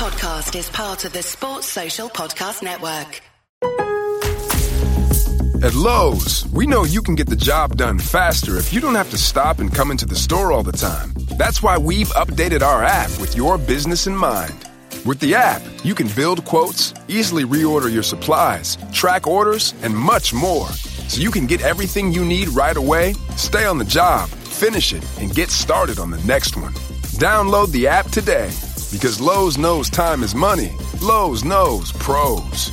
podcast is part of the Sports Social Podcast Network. At Lowe's, we know you can get the job done faster if you don't have to stop and come into the store all the time. That's why we've updated our app with your business in mind. With the app, you can build quotes, easily reorder your supplies, track orders, and much more. So you can get everything you need right away, stay on the job, finish it, and get started on the next one. Download the app today because Lowe's knows time is money. Lowe's knows pros.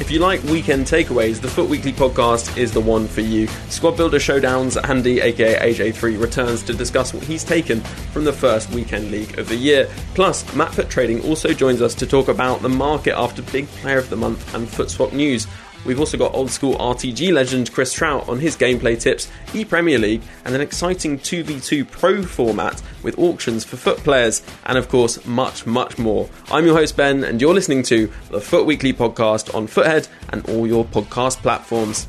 If you like weekend takeaways, the FUT Weekly podcast is the one for you. Squad Builder Showdowns, Andy, aka AJ3, returns to discuss what he's taken from the first weekend league of the year. Plus, MattFUTTrading also joins us to talk about the market after Big Player of the Month and FUTSwap news. We've also got old school RTG legend Chris Trout on his gameplay tips, e Premier League, and an exciting 2v2 pro format with auctions for FUT players, and of course, much, much more. I'm your host, Ben, and you're listening to the FUT Weekly podcast on Futhead and all your podcast platforms.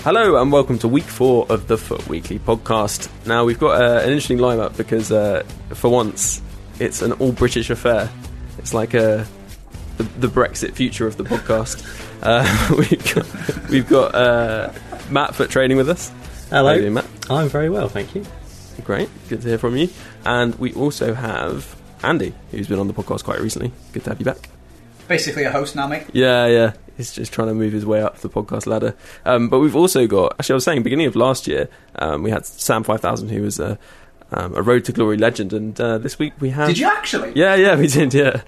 Hello and welcome to week four of the FUT Weekly podcast. Now we've got uh, an interesting lineup because uh, for once it's an all British affair. It's like a the, the Brexit future of the podcast. uh, we've got, we've got uh, MattFUTTrading with us. Hello. How you doing, Matt? I'm very well, thank you. Great, good to hear from you. And we also have Andy, who's been on the podcast quite recently. Good to have you back. Basically a host now, mate. Yeah, yeah. He's just trying to move his way up the podcast ladder. Um, but we've also got, actually, I was saying, beginning of last year, um, we had Sam 5000, who was a, um, a Road to Glory legend. And uh, this week we have. Did you actually? Yeah, yeah, we did, yeah.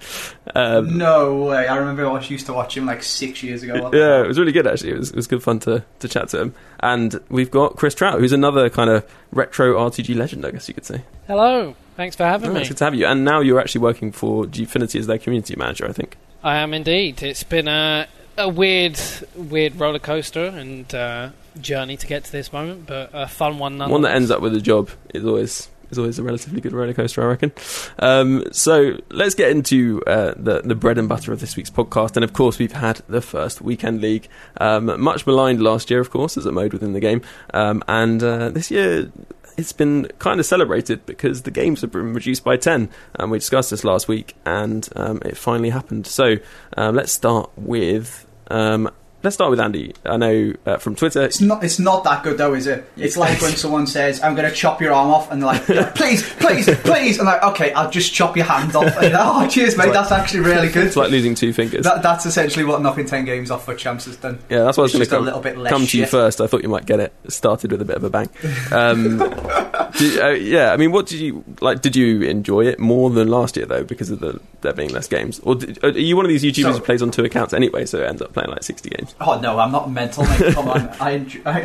Um, No way. I remember I used to watch him like six years ago. yeah, it was really good actually. It was, it was good fun to, to chat to him. And we've got Chris Trout, who's another kind of retro RTG legend, I guess you could say. Hello, thanks for having Oh, me. it's good to have you. And now you're actually working for Gfinity as their community manager, I think. I am indeed. It's been a a weird, weird roller coaster and uh, journey to get to this moment, but a fun one nonetheless. One that ends up with a job is always is always a relatively good roller coaster, I reckon. Um, so let's get into uh, the the bread and butter of this week's podcast. And of course, we've had the first weekend league, um, much maligned last year, of course, as a mode within the game, um, and uh, this year. It's been kind of celebrated because the games have been reduced by 10, and we discussed this last week, and um, it finally happened. So um, let's start with um, let's start with Andy. I know uh, from Twitter. It's not. It's not that good though, is it? It's like when someone says, "I'm going to chop your arm off," and they're like, "Please, please, please," and like, "Okay, I'll just chop your hand off." And, oh, cheers, mate. like- that's actually really good. It's like losing two fingers. That, that's essentially what knocking ten games off for champs has done. Yeah, that's why I was It's going just to a come, little bit less come to you first. I thought you might get it started with a bit of a bang. Um, did, uh, yeah, I mean, what did you like? Did you enjoy it more than last year though, because of the there being less games? Or did, are you one of these YouTubers So- who plays on two accounts anyway, so it ends up playing like sixty games? Oh no, I'm not mental, mate. Come on, I, enjoy, I,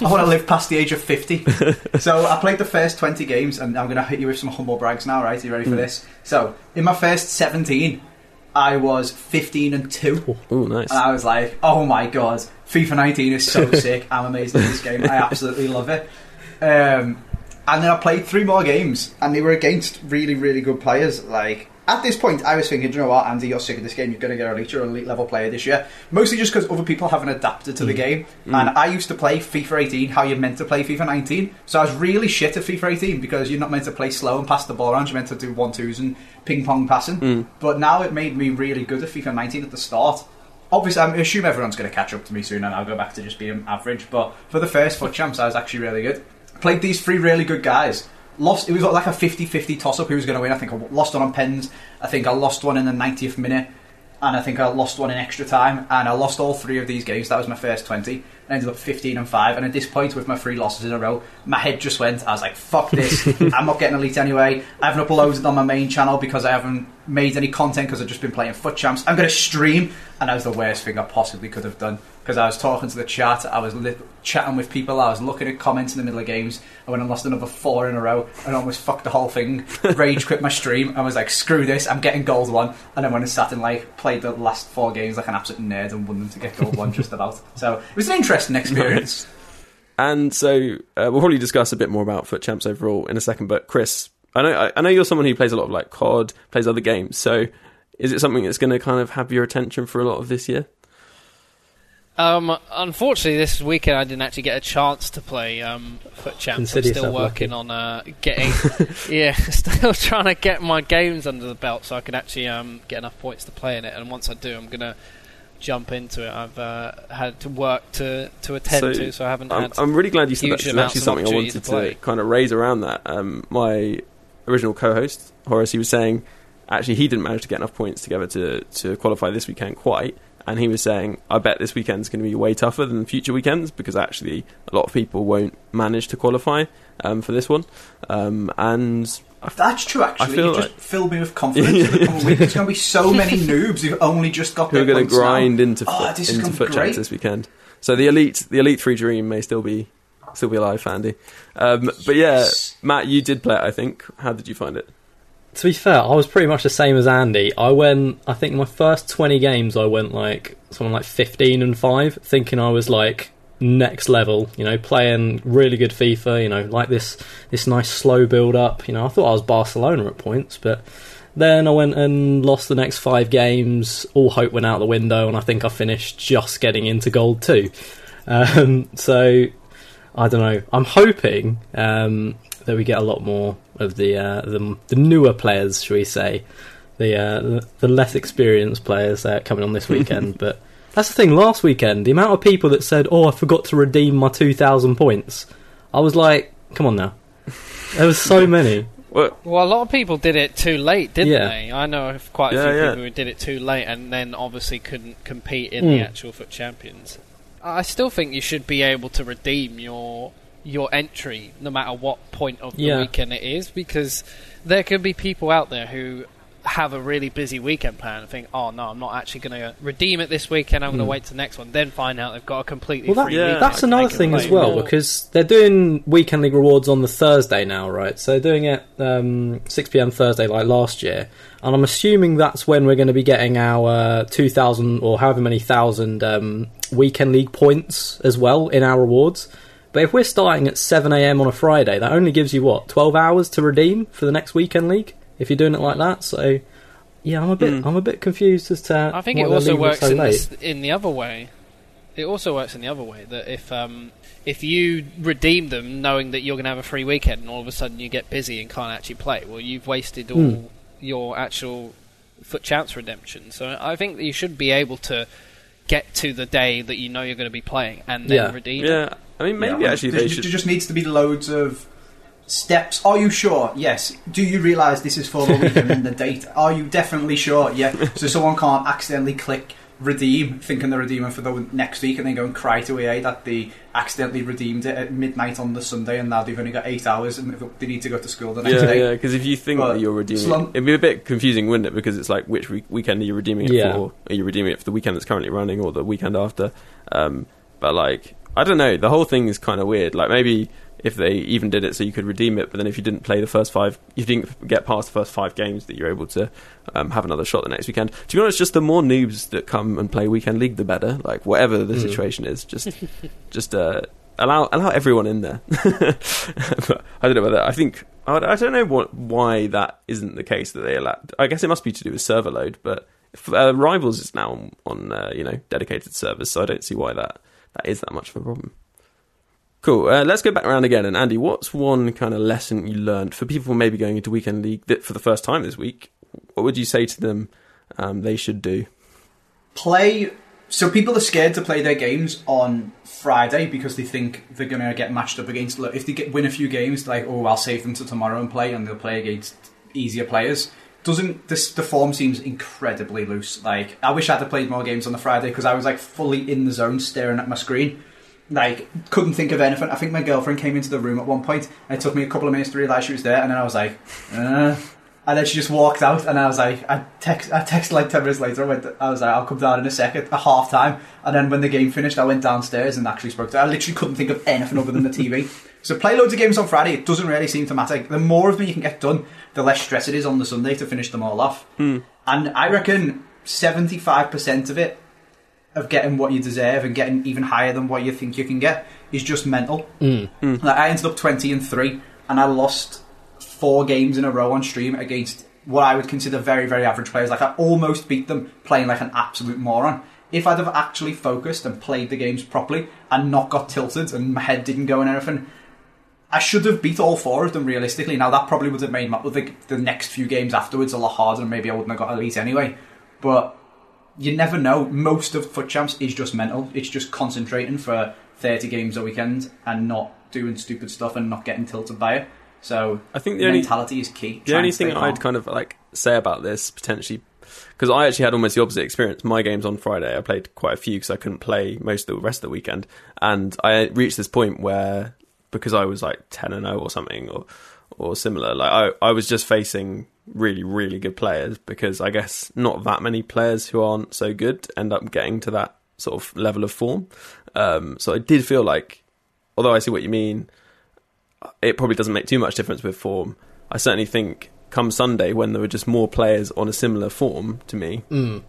I want to live past the age of fifty. so I played the first twenty games, and I'm going to hit you with some humble brags now. Right, are you ready for this? So in my first seventeen, I was fifteen and 2. Oh, nice. and I was like, "Oh my god, FIFA 19 is so sick! I'm amazed at this game. I absolutely love it." Um, and then I played three more games, and they were against really, really good players. Like at this point, I was thinking, "Do you know what, Andy, you're sick of this game. You're going to get elite. You're an elite level player this year." Mostly just because other people haven't adapted to the mm. game. Mm. And I used to play FIFA 18 how you're meant to play FIFA 19. So I was really shit at FIFA 18 because you're not meant to play slow and pass the ball around. You're meant to do one twos and ping pong passing. Mm. But now it made me really good at FIFA 19 at the start. Obviously, I assume everyone's going to catch up to me soon, and I'll go back to just being average. But for the first FUT champs, I was actually really good. Played these three really good guys. Lost. It was like a 50-50 toss-up. Who was going to win? I think I lost one on pens. I think I lost one in the 90th minute, and I think I lost one in extra time. And I lost all three of these games. That was my first 20. I ended up 15 and 5. And at this point, with my three losses in a row, my head just went. I was like, fuck this. I'm not getting elite anyway. I haven't uploaded on my main channel because I haven't made any content because I've just been playing FUT champs. I'm going to stream. And that was the worst thing I possibly could have done. Because I was talking to the chat, I was li- chatting with people, I was looking at comments in the middle of games. And when I lost another four in a row, and almost fucked the whole thing, rage quit my stream. I was like, screw this, I'm getting gold one. And then when I sat and like played the last four games like an absolute nerd and won them to get gold one just about. So it was an interesting experience. And so uh, we'll probably discuss a bit more about FUT Champs overall in a second. But Chris, I know I, I know you're someone who plays a lot of like COD, plays other games. So is it something that's going to kind of have your attention for a lot of this year? Um, unfortunately, this weekend I didn't actually get a chance to play um, FUT Champs. I'm still working lucky. on uh, getting, yeah, still trying to get my games under the belt so I can actually um, get enough points to play in it. And once I do, I'm gonna jump into it. I've uh, had to work to to attend So, to, so I haven't I'm, had. I'm really glad you said that. It's actually something I wanted to to kind of raise around that. Um, my original co-host Horace, he was saying actually he didn't manage to get enough points together to to qualify this weekend quite. And he was saying, I bet this weekend's going to be way tougher than future weekends because actually a lot of people won't manage to qualify um, for this one. Um, and That's true, actually. You just like- filled me with confidence for the coming week. There's going to be so many noobs who've only just got who are going to points now. grind into Oh, foot, into FUT champs this weekend. So the elite, the elite three dream may still be still be alive, Andy. Um, but yeah, Matt, you did play it. I think. How did you find it? To be fair, I was pretty much the same as Andy. I went, I think my first 20 games, I went like something like 15 and 5, thinking I was like next level, you know, playing really good FIFA, you know, like this this nice slow build up. You know, I thought I was Barcelona at points, but then I went and lost the next five games. All hope went out the window, and I think I finished just getting into gold too. Um, so I don't know. I'm hoping um, that we get a lot more of the uh, the, the newer players, shall we say, the uh, the, the less experienced players uh, coming on this weekend. but that's the thing. Last weekend, the amount of people that said, "Oh, I forgot to redeem my two thousand points," I was like, "Come on now." There was so many. Well, Well, a lot of people did it too late, didn't Yeah. they? I know of quite a Yeah, few yeah. people who did it too late and then obviously couldn't compete in Mm. the actual FUT Champions. I still think you should be able to redeem your your entry no matter what point of the Yeah. weekend it is because there could be people out there who have a really busy weekend plan and think, oh no, I'm not actually going to redeem it this weekend. I'm going to Mm. wait to the next one. Then find out they've got a completely Well, that, free Yeah. weekend. that's another thing as well more. because they're doing weekend league rewards on the Thursday now, right? So they're doing it um, 6 p.m. Thursday like last year, and I'm assuming that's when we're going to be getting our 2,000 or however many thousand um, weekend league points as well in our rewards. But if we're starting at 7 a.m. on a Friday, that only gives you what 12 hours to redeem for the next weekend league if you're doing it like that. So. Yeah, I'm a bit. Mm. I'm a bit confused as to. I think why it also works so in, late. this, in the other way. It also works in the other way that if um, if you redeem them knowing that you're going to have a free weekend and all of a sudden you get busy and can't actually play, well, you've wasted all Hmm. your actual FUT Champs redemption. So I think that you should be able to get to the day that you know you're going to be playing and then Yeah. redeem. it. yeah. I mean, maybe Yeah, actually there, they there should. just needs to be loads of steps. Are you sure? Yes. Do you realise this is for the weekend and the date? Are you definitely sure? Yeah. So someone can't accidentally click redeem, thinking they're redeeming for the next week, and then go and cry to EA that they accidentally redeemed it at midnight on the Sunday, and now they've only got eight hours and they need to go to school the next Yeah, day. yeah. Because if you think But that you're redeeming, long- it'd be a bit confusing, wouldn't it? Because it's like which week- weekend are you redeeming it Yeah. for? Are you redeeming it for the weekend that's currently running or the weekend after? Um, but like, I don't know. The whole thing is kind of weird. Like maybe if they even did it so you could redeem it, but then if you didn't play the first five, you didn't get past the first five games, that you're able to um, have another shot the next weekend. To be honest, just the more noobs that come and play weekend league, the better. Like whatever the Mm. situation is, just just uh, allow allow everyone in there. but I don't know whether I think I I don't know what why that isn't the case that they allow. I guess it must be to do with server load, but uh, Rivals is now on, on uh, you know dedicated servers, so I don't see why that that is that much of a problem. Cool. Uh, let's go back around again. And Andy, what's one kind of lesson you learned for people maybe going into weekend league that for the first time this week? What would you say to them um, they should do? play. So people are scared to play their games on Friday because they think they're going to get matched up against. If they get, win a few games, like, oh, I'll save them to tomorrow and play, and they'll play against easier players. Doesn't this the form seems incredibly loose? Like I wish I'd have played more games on the Friday because I was like fully in the zone, staring at my screen. Like couldn't think of anything. I think my girlfriend came into the room at one point, and it took me a couple of minutes to realise she was there, and then I was like, uh, and then she just walked out, and I was like, I text, I texted like ten minutes later. I, went, I was like, I'll come down in a second, a half time, and then when the game finished, I went downstairs and actually spoke to her. I literally couldn't think of anything other than the TV. So play loads of games on Friday. It doesn't really seem to matter. The more of them you can get done, the less stress it is on the Sunday to finish them all off. And I reckon seventy-five percent of it, of getting what you deserve and getting even higher than what you think you can get, is just mental. Mm. Like I ended up twenty and three, and I lost four games in a row on stream against what I would consider very, very average players. Like I almost beat them playing like an absolute moron. if I'd have actually focused and played the games properly and not got tilted and my head didn't go and everything, I should have beat all four of them realistically. Now that probably would have made my, the, the next few games afterwards a lot harder, and maybe I wouldn't have got elite anyway. But you never know. Most of FUT Champs is just mental. It's just concentrating for 30 games a weekend and not doing stupid stuff and not getting tilted by it. So I think the only mentality is key. the only thing. I'd kind of like say about this potentially because I actually had almost the opposite experience. My games on Friday, I played quite a few because I couldn't play most of the rest of the weekend, and I reached this point where because I was like ten and zero or something or or similar, like I I was just facing really really good players because I guess not that many players who aren't so good end up getting to that sort of level of form. Um, so I did feel like, although I see what you mean, it probably doesn't make too much difference with form. I certainly think come Sunday when there were just more players on a similar form to me, Mm.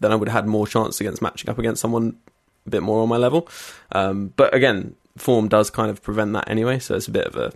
then I would have had more chance against matching up against someone a bit more on my level. Um, but again, form does kind of prevent that anyway, so it's a bit of a,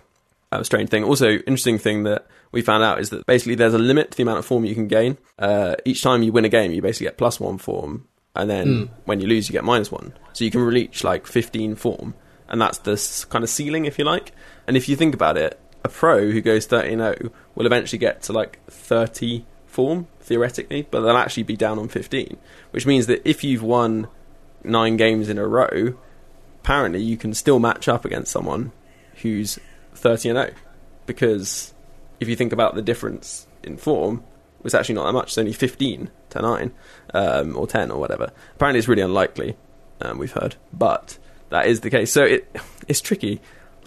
a strange thing. Also, interesting thing that we found out is that basically there's a limit to the amount of form you can gain. Uh, each time you win a game, you basically get plus one form, and then Mm. when you lose, you get minus one. So you can reach like 15 form, and that's the kind of ceiling, if you like. And if you think about it, a pro who goes 13 0 will eventually get to like 30 form, theoretically, but they'll actually be down on 15, which means that if you've won nine games in a row, apparently you can still match up against someone who's 30 and 0. Because if you think about the difference in form, it's actually not that much. It's only 15 to 9, um, or 10 or whatever. Apparently it's really unlikely, um, we've heard. But that is the case. So it it's tricky.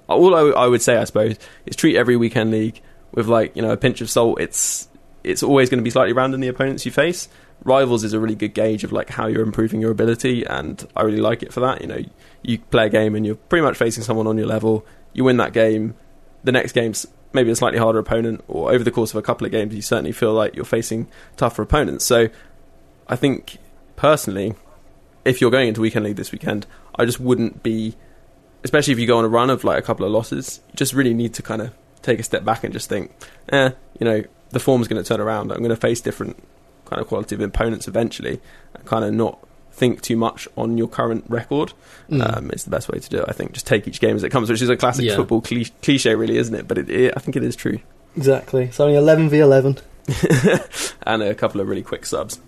All I, I would say, I suppose, is treat every weekend league with like you know a pinch of salt. It's it's always going to be slightly random the opponents you face. Rivals is a really good gauge of like how you're improving your ability, and I really like it for that. You know, you play a game and you're pretty much facing someone on your level. You win that game. The next game's maybe a slightly harder opponent, or over the course of a couple of games, you certainly feel like you're facing tougher opponents. So, I think personally, if you're going into weekend league this weekend, I just wouldn't be, especially if you go on a run of like a couple of losses, you just really need to kind of take a step back and just think, eh, you know, the form's going to turn around. I'm going to face different kind of quality of opponents eventually, and kind of not think too much on your current record. Mm. Um, it's the best way to do it. I think just take each game as it comes, which is a classic Yeah. football cli- cliche, really, isn't it? But it, it, I think it is true. Exactly. It's only 11 v 11. and a couple of really quick subs.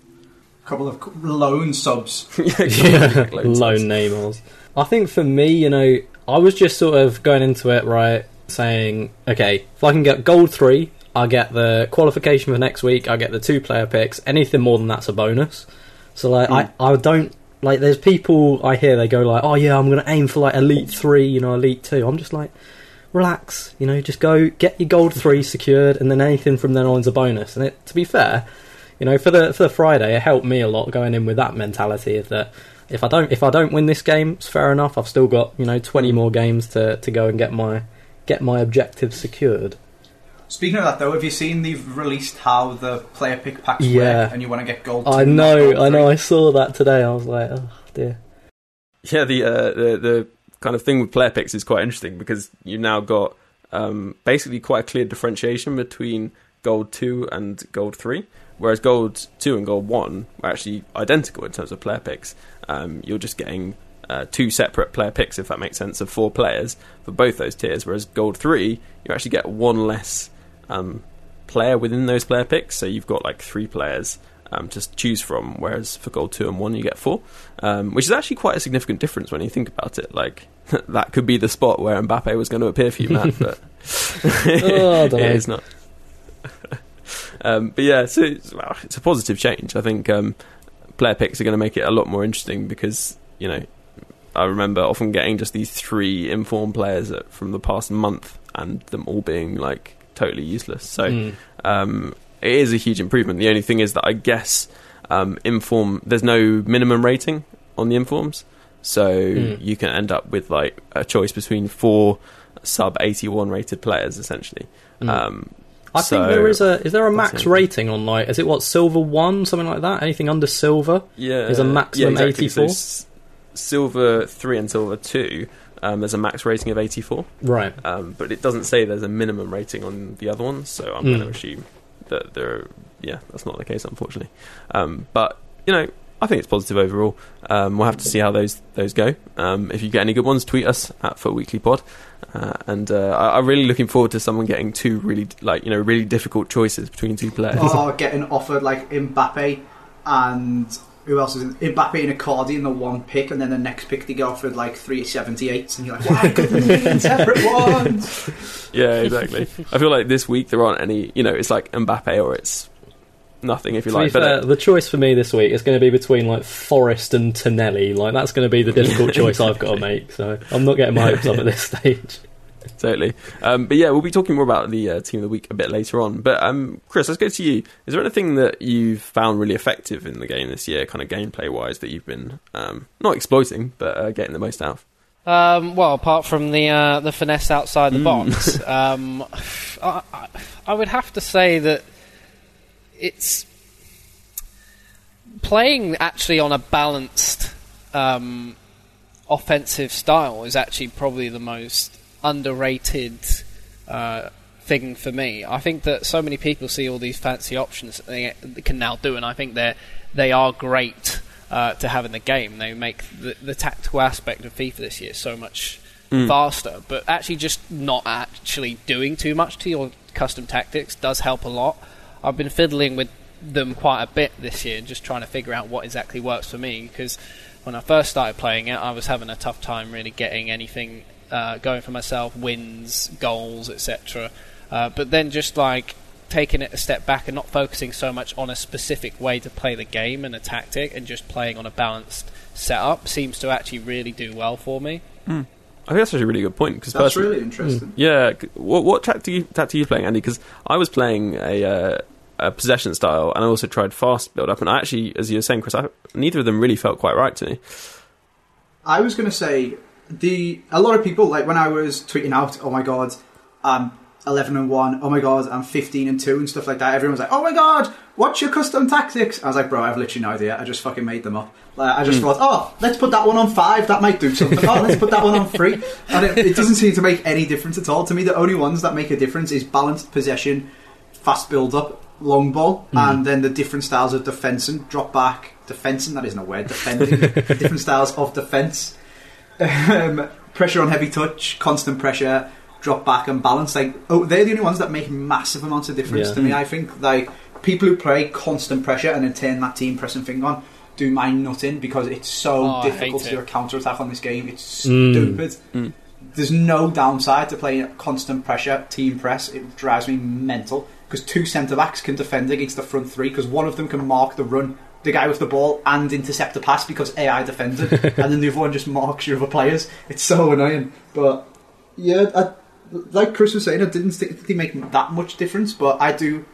Couple of loan subs. yeah, Loan subs. loan Neymars. I think for me, you know, I was just sort of going into it right, saying, okay, if I can get gold three, I get the qualification for next week. I get the two player picks. Anything more than that's a bonus. So like, I hmm. I don't like. There's people I hear they go like, oh yeah, I'm gonna aim for like elite three, you know, elite two. I'm just like. Relax, you know, just go get your gold three secured, and then anything from then on is a bonus. And it, to be fair, you know, for the for the Friday, it helped me a lot going in with that mentality of that if I don't if I don't win this game, it's fair enough. I've still got you know twenty more games to, to go and get my get my objectives secured. Speaking of that, though, have you seen they've released how the player pick packs Yeah. work, and you want to get gold? I know, gold I know. I saw that today. I was like, oh dear. Yeah, the uh, the the kind of thing with player picks is quite interesting because you've now got um, basically quite a clear differentiation between gold two and gold three, whereas gold two and gold one are actually identical in terms of player picks. Um, you're just getting uh, two separate player picks, if that makes sense, of four players for both those tiers. Whereas gold three, you actually get one less um, player within those player picks, so you've got like three players um, to choose from. Whereas for gold two and one, you get four, um, which is actually quite a significant difference when you think about it. Like that could be the spot where Mbappe was going to appear for you, Matt, but Oh, I don't know. it is not. Um, but yeah, so it's, well, it's a positive change. I think um, player picks are going to make it a lot more interesting because you know I remember often getting just these three informed players from the past month and them all being like totally useless. So Mm. um, it is a huge improvement. The only thing is that I guess um, inform there's no minimum rating on the informs, so Mm. you can end up with like a choice between four sub 81 rated players essentially. Mm. Um, I so- think there is a is there a max it. rating on like is it what silver one something like that? Anything under silver? yeah, Is a maximum yeah, exactly. 84? s- silver three and silver two. Um, there's a max rating of 84, Right. um, but it doesn't say there's a minimum rating on the other ones. So I'm Mm. going to assume that there, are yeah, that's not the case, unfortunately. Um, but you know, I think it's positive overall. Um, we'll have to see how those those go. Um, if you get any good ones, tweet us at FUT Weekly Pod. Uh, and uh, I, I'm really looking forward to someone getting two really like you know really difficult choices between two players. or getting offered like Mbappe and who else is in, Mbappe and Icardi in the one pick, and then the next pick they get offered like three seventy eights, and you're like, why couldn't be separate ones? Yeah, exactly. I feel like this week there aren't any. You know, it's like Mbappe or it's nothing if you To be like. But fair, uh, the choice for me this week is going to be between like Forest and Tonelli. Like that's going to be the difficult choice I've got to make. So I'm not getting my hopes up at this stage. totally. Um, but yeah, we'll be talking more about the uh, team of the week a bit later on. But um, Chris, let's go to you. Is there anything that you've found really effective in the game this year, kind of gameplay wise, that you've been um, not exploiting but uh, getting the most out? of? Um, well, apart from the uh, the finesse outside the Mm. box, um, I, I, I would have to say that it's playing actually on a balanced um, offensive style is actually probably the most underrated uh, thing for me. I think that so many people see all these fancy options that they, can now do, and I think they they are great uh, to have in the game. They make the, the tactical aspect of FIFA this year so much faster, but actually just not actually doing too much to your custom tactics does help a lot. I've been fiddling with them quite a bit this year, just trying to figure out what exactly works for me. Because when I first started playing it, I was having a tough time really getting anything uh, going for myself, wins, goals, etc. Uh, but then just like taking it a step back and not focusing so much on a specific way to play the game and a tactic, and just playing on a balanced setup seems to actually really do well for me. I think that's actually a really good point because That's really interesting. Yeah, what what tactic tactic are you playing, Andy? Because I was playing a, uh, a possession style, and I also tried fast build up, and I actually, as you were saying, Chris, I, neither of them really felt quite right to me. I was going to say the a lot of people like when I was tweeting out, "Oh my god, I'm 11 and one. Oh my god, I'm 15 and two and stuff like that." Everyone was like, "Oh my god, what's your custom tactics?" I was like, "Bro, I have literally no idea. I just fucking made them up." Like, I just hmm. thought, "Oh, let's put that one on five. That might do something. oh, let's put that one on three. And it, it doesn't seem to make any difference at all to me. The only ones that make a difference is balanced possession, fast build up, long ball, and then the different styles of defensing, drop back, defensing. That isn't a word. Defending, different styles of defense um, pressure on heavy touch, constant pressure, drop back and balance. Like, oh, they're the only ones that make massive amounts of difference Yeah. to me. I think like people who play constant pressure and then turn that team pressing thing on do mind nothing because it's so Oh, difficult to do a counter attack on this game. It's Mm. stupid. There's no downside to playing constant pressure team press. It drives me mental because two centre backs can defend against the front three because one of them can mark the run. The guy with the ball and intercept the pass because AI defended, and then the other one just marks your other players. It's so annoying. But yeah, I, like Chris was saying, I didn't think they make that much difference. But I do.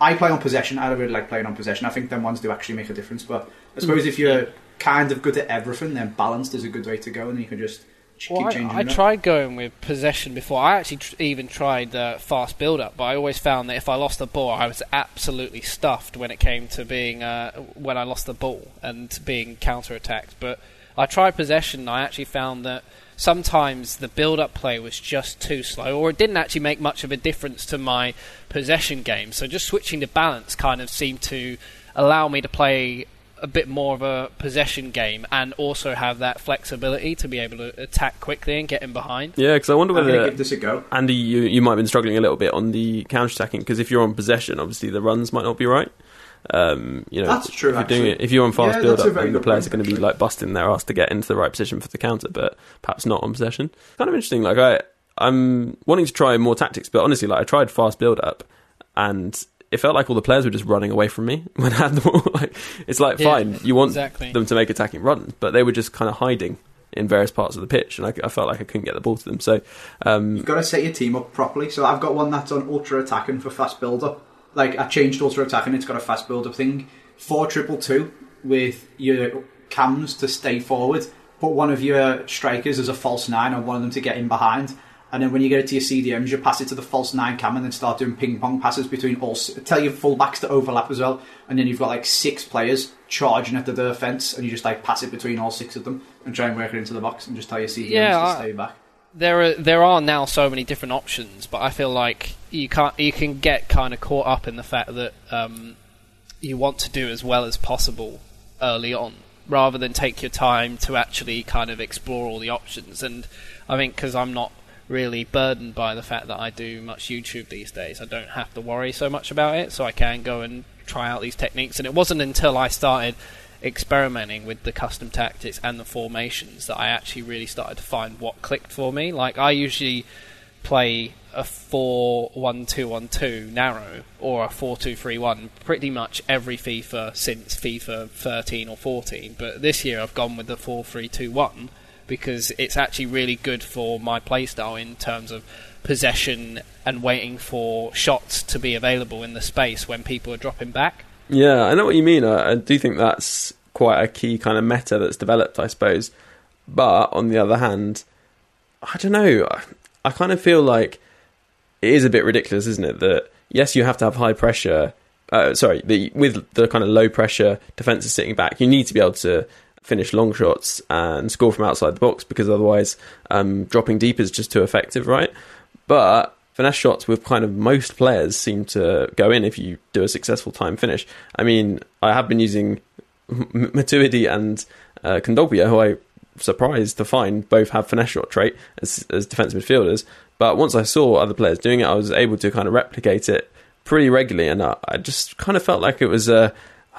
I play on possession. I really like playing on possession. I think them ones do actually make a difference. But I suppose hmm. if you're kind of good at everything, then balanced is a good way to go, and you can just Well, I. I tried going with possession before. I actually tr- even tried uh, fast build up, but I always found that if I lost the ball, I was absolutely stuffed when it came to being uh, when I lost the ball and being counter attacked. But I tried possession, and I actually found that sometimes the build up play was just too slow, or it didn't actually make much of a difference to my possession game. So just switching the balance kind of seemed to allow me to play a bit more of a possession game and also have that flexibility to be able to attack quickly and get in behind. Yeah, because I wonder I'm whether give this a go. Andy, you you might have been struggling a little bit on the counter attacking because if you're on possession, obviously the runs might not be right. Um, you know, That's true, If you're doing it, if you're on fast Yeah, build up, then the players point, are going to be like busting their ass to get into the right position for the counter, but perhaps not on possession. Kind of interesting. Like I, I'm wanting to try more tactics, but honestly, like I tried fast build up, and it felt like all the players were just running away from me when I had the ball. like, it's like Yeah, fine, you want exactly. them to make attacking runs, but they were just kind of hiding in various parts of the pitch, and I, I felt like I couldn't get the ball to them. So. Um, You've got to set your team up properly. So I've got one that's on ultra attacking for fast build up. Like I changed ultra attacking, it's got a fast build up thing. Four triple two with your cams to stay forward. Put one of your strikers as a false nine and one of them to get in behind. And then when you get it to your CDMs, you pass it to the false nine cam and then start doing ping pong passes between all. Tell your fullbacks to overlap as well. And then you've got like six players charging at the defence and you just like pass it between all six of them and try and work it into the box and just tell your CDMs Yeah, to stay back. There are there are now so many different options, but I feel like you can't you can get kind of caught up in the fact that um, you want to do as well as possible early on, rather than take your time to actually kind of explore all the options. And I think because I'm not really burdened by the fact that I do much YouTube these days, I don't have to worry so much about it, so I can go and try out these techniques. And it wasn't until I started experimenting with the custom tactics and the formations that I actually really started to find what clicked for me. Like I usually play a 4-1-2-1-2 narrow or a 4-2-3-1 pretty much every FIFA since FIFA 13 or 14 but this year I've gone with the 4-3-2-1 because it's actually really good for my playstyle in terms of possession and waiting for shots to be available in the space when people are dropping back. Yeah, I know what you mean. I, I do think that's quite a key kind of meta that's developed, I suppose. But on the other hand, I don't know. I, I kind of feel like it is a bit ridiculous, isn't it? That yes, you have to have high pressure. Uh, sorry, the, with the kind of low pressure defenses sitting back, you need to be able to finish long shots and score from outside the box because otherwise, um, dropping deep is just too effective, right? But finesse shots with kind of most players seem to go in if you do a successful time finish. I mean, I have been using Matuidi and uh, Kondogbia, who I surprised to find both have finesse shot trait as, as defensive midfielders. But once I saw other players doing it, I was able to kind of replicate it pretty regularly, and I, I just kind of felt like it was a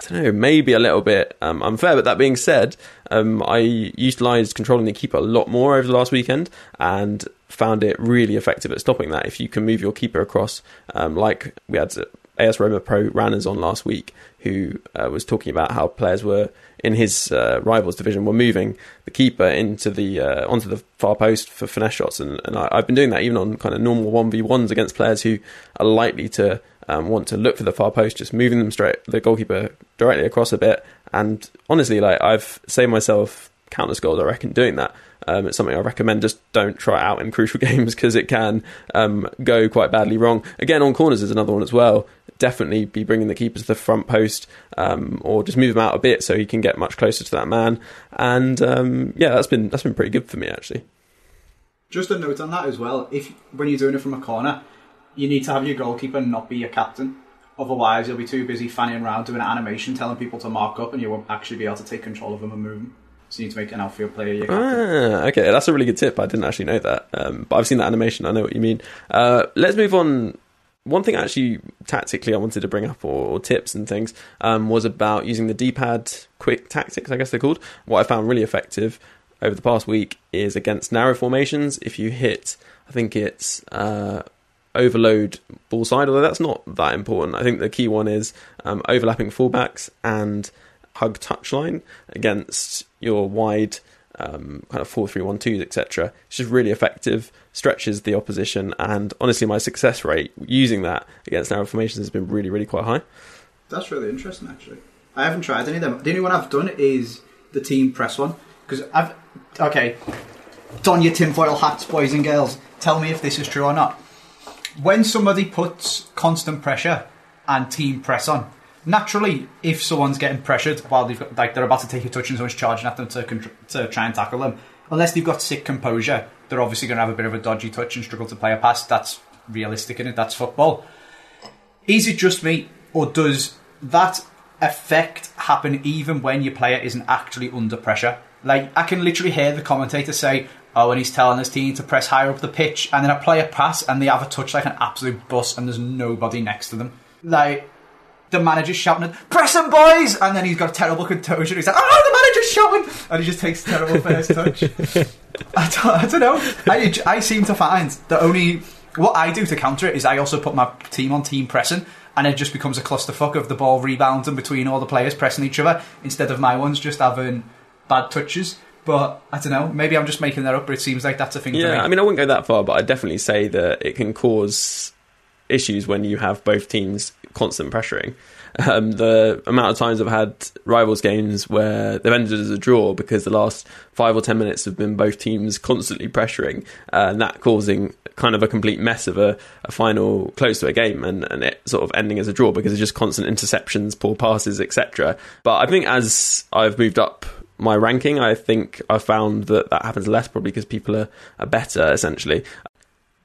I don't know, maybe a little bit um, unfair. But that being said, um, I utilised controlling the keeper a lot more over the last weekend and found it really effective at stopping that. If you can move your keeper across, um, like we had AS Roma Pro Ranners on last week, who uh, was talking about how players were in his uh, rivals division were moving the keeper into the uh, onto the far post for finesse shots, and, and I, have been doing that even on kind of normal one v ones against players who are likely to um, want to look for the far post, just moving them straight the goalkeeper directly across a bit. And honestly, like I've saved myself countless goals. I reckon doing that. Um, it's something I recommend. Just don't try it out in crucial games because it can um, go quite badly wrong. Again, on corners is another one as well. Definitely be bringing the keeper to the front post um, or just move him out a bit so he can get much closer to that man. And um, yeah, that's been that's been pretty good for me actually. Just a note on that as well. If when you're doing it from a corner, you need to have your goalkeeper not be your captain. Otherwise, you'll be too busy fanning around doing animation, telling people to mark up, and you won't actually be able to take control of them and move them. So you need to make an outfield player your. Ah, okay, that's a really good tip. I didn't actually know that, um, but I've seen that animation. I know what you mean. Uh, let's move on. One thing actually tactically I wanted to bring up, or, or tips and things, um, was about using the D-pad quick tactics. I guess they're called. What I found really effective over the past week is against narrow formations. If you hit, I think it's. Uh, overload ball side, although that's not that important. I think the key one is um, overlapping fullbacks and hug touchline against your wide um, kind of 4 3 1 2s, etc. It's just really effective, stretches the opposition, and honestly, my success rate using that against narrow formations has been really, really quite high. That's really interesting, actually. I haven't tried any of them. The only one I've done is the team press one because I've okay. Don your tinfoil hats, boys and girls. Tell me if this is true or not when somebody puts constant pressure and team press on, naturally, if someone's getting pressured while they've got, like they're about to take a touch and someone's charging at them to to try and tackle them, unless they've got sick composure, they're obviously going to have a bit of a dodgy touch and struggle to play a pass. That's realistic in it. That's football. Is it just me, or does that effect happen even when your player isn't actually under pressure? Like I can literally hear the commentator say, oh, and he's telling his team to press higher up the pitch, and then I play a pass, and they have a touch like an absolute bus, and there's nobody next to them. Like, the manager's shouting, press him, boys! And then he's got a terrible contusion. He's like, oh, the manager's shouting! And he just takes a terrible first touch. I, don't, I don't know. I, I seem to find that only. What I do to counter it is I also put my team on team pressing, and it just becomes a clusterfuck of the ball rebounding between all the players pressing each other instead of my ones just having bad touches. But I don't know. Maybe I'm just making that up, but it seems like that's a thing. Yeah, I mean, I wouldn't go that far, but I'd definitely say that it can cause issues when you have both teams constant pressuring. Um, the amount of times I've had rivals games where they've ended as a draw because the last five or ten minutes have been both teams constantly pressuring, uh, and that causing kind of a complete mess of a, a final close to a game, and, and it sort of ending as a draw because it's just constant interceptions, poor passes, etc. But I think as I've moved up my ranking. I think I found that that happens less probably because people are, are better essentially.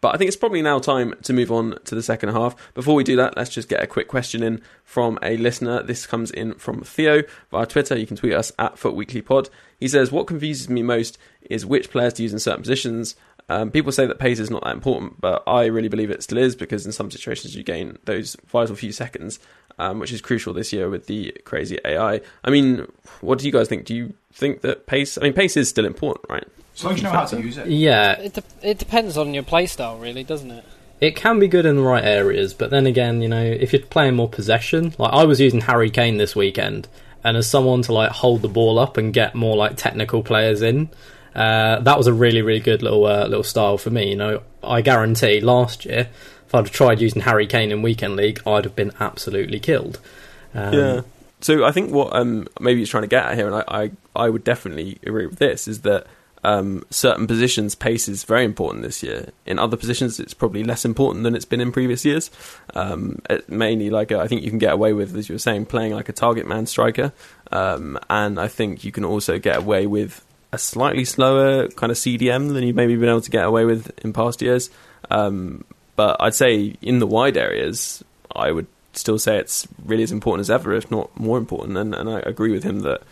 But I think it's probably now time to move on to the second half. Before we do that, let's just get a quick question in from a listener. This comes in from Theo via Twitter. You can tweet us at FUTWeeklyPod. He says, What confuses me most is which players to use in certain positions. Um, people say that pace is not that important, but I really believe it still is because in some situations you gain those vital few seconds, um, which is crucial this year with the crazy AI. I mean, what do you guys think? Do you think that pace? I mean, pace is still important, right? As long as you know how to use it. Yeah, It, de- it depends on your playstyle, really, doesn't it? it can be good in the right areas, but then again, you know, if you're playing more possession, like I was using Harry Kane this weekend, and as someone to like hold the ball up and get more like technical players in, uh, that was a really really good little uh, little style for me. You know, I guarantee last year if I'd have tried using Harry Kane in weekend league, I'd have been absolutely killed. Um, yeah. So I think what um, maybe he's trying to get at here, and I, I, I would definitely agree with this, is that um, certain positions pace is very important this year. In other positions, it's probably less important than it's been in previous years. Um, mainly, like uh, I think you can get away with, as you were saying, playing like a target man striker, um, and I think you can also get away with a slightly slower kind of CDM than you've maybe been able to get away with in past years. Um, but I'd say in the wide areas, I would still say it's really as important as ever, if not more important. And, and I agree with him that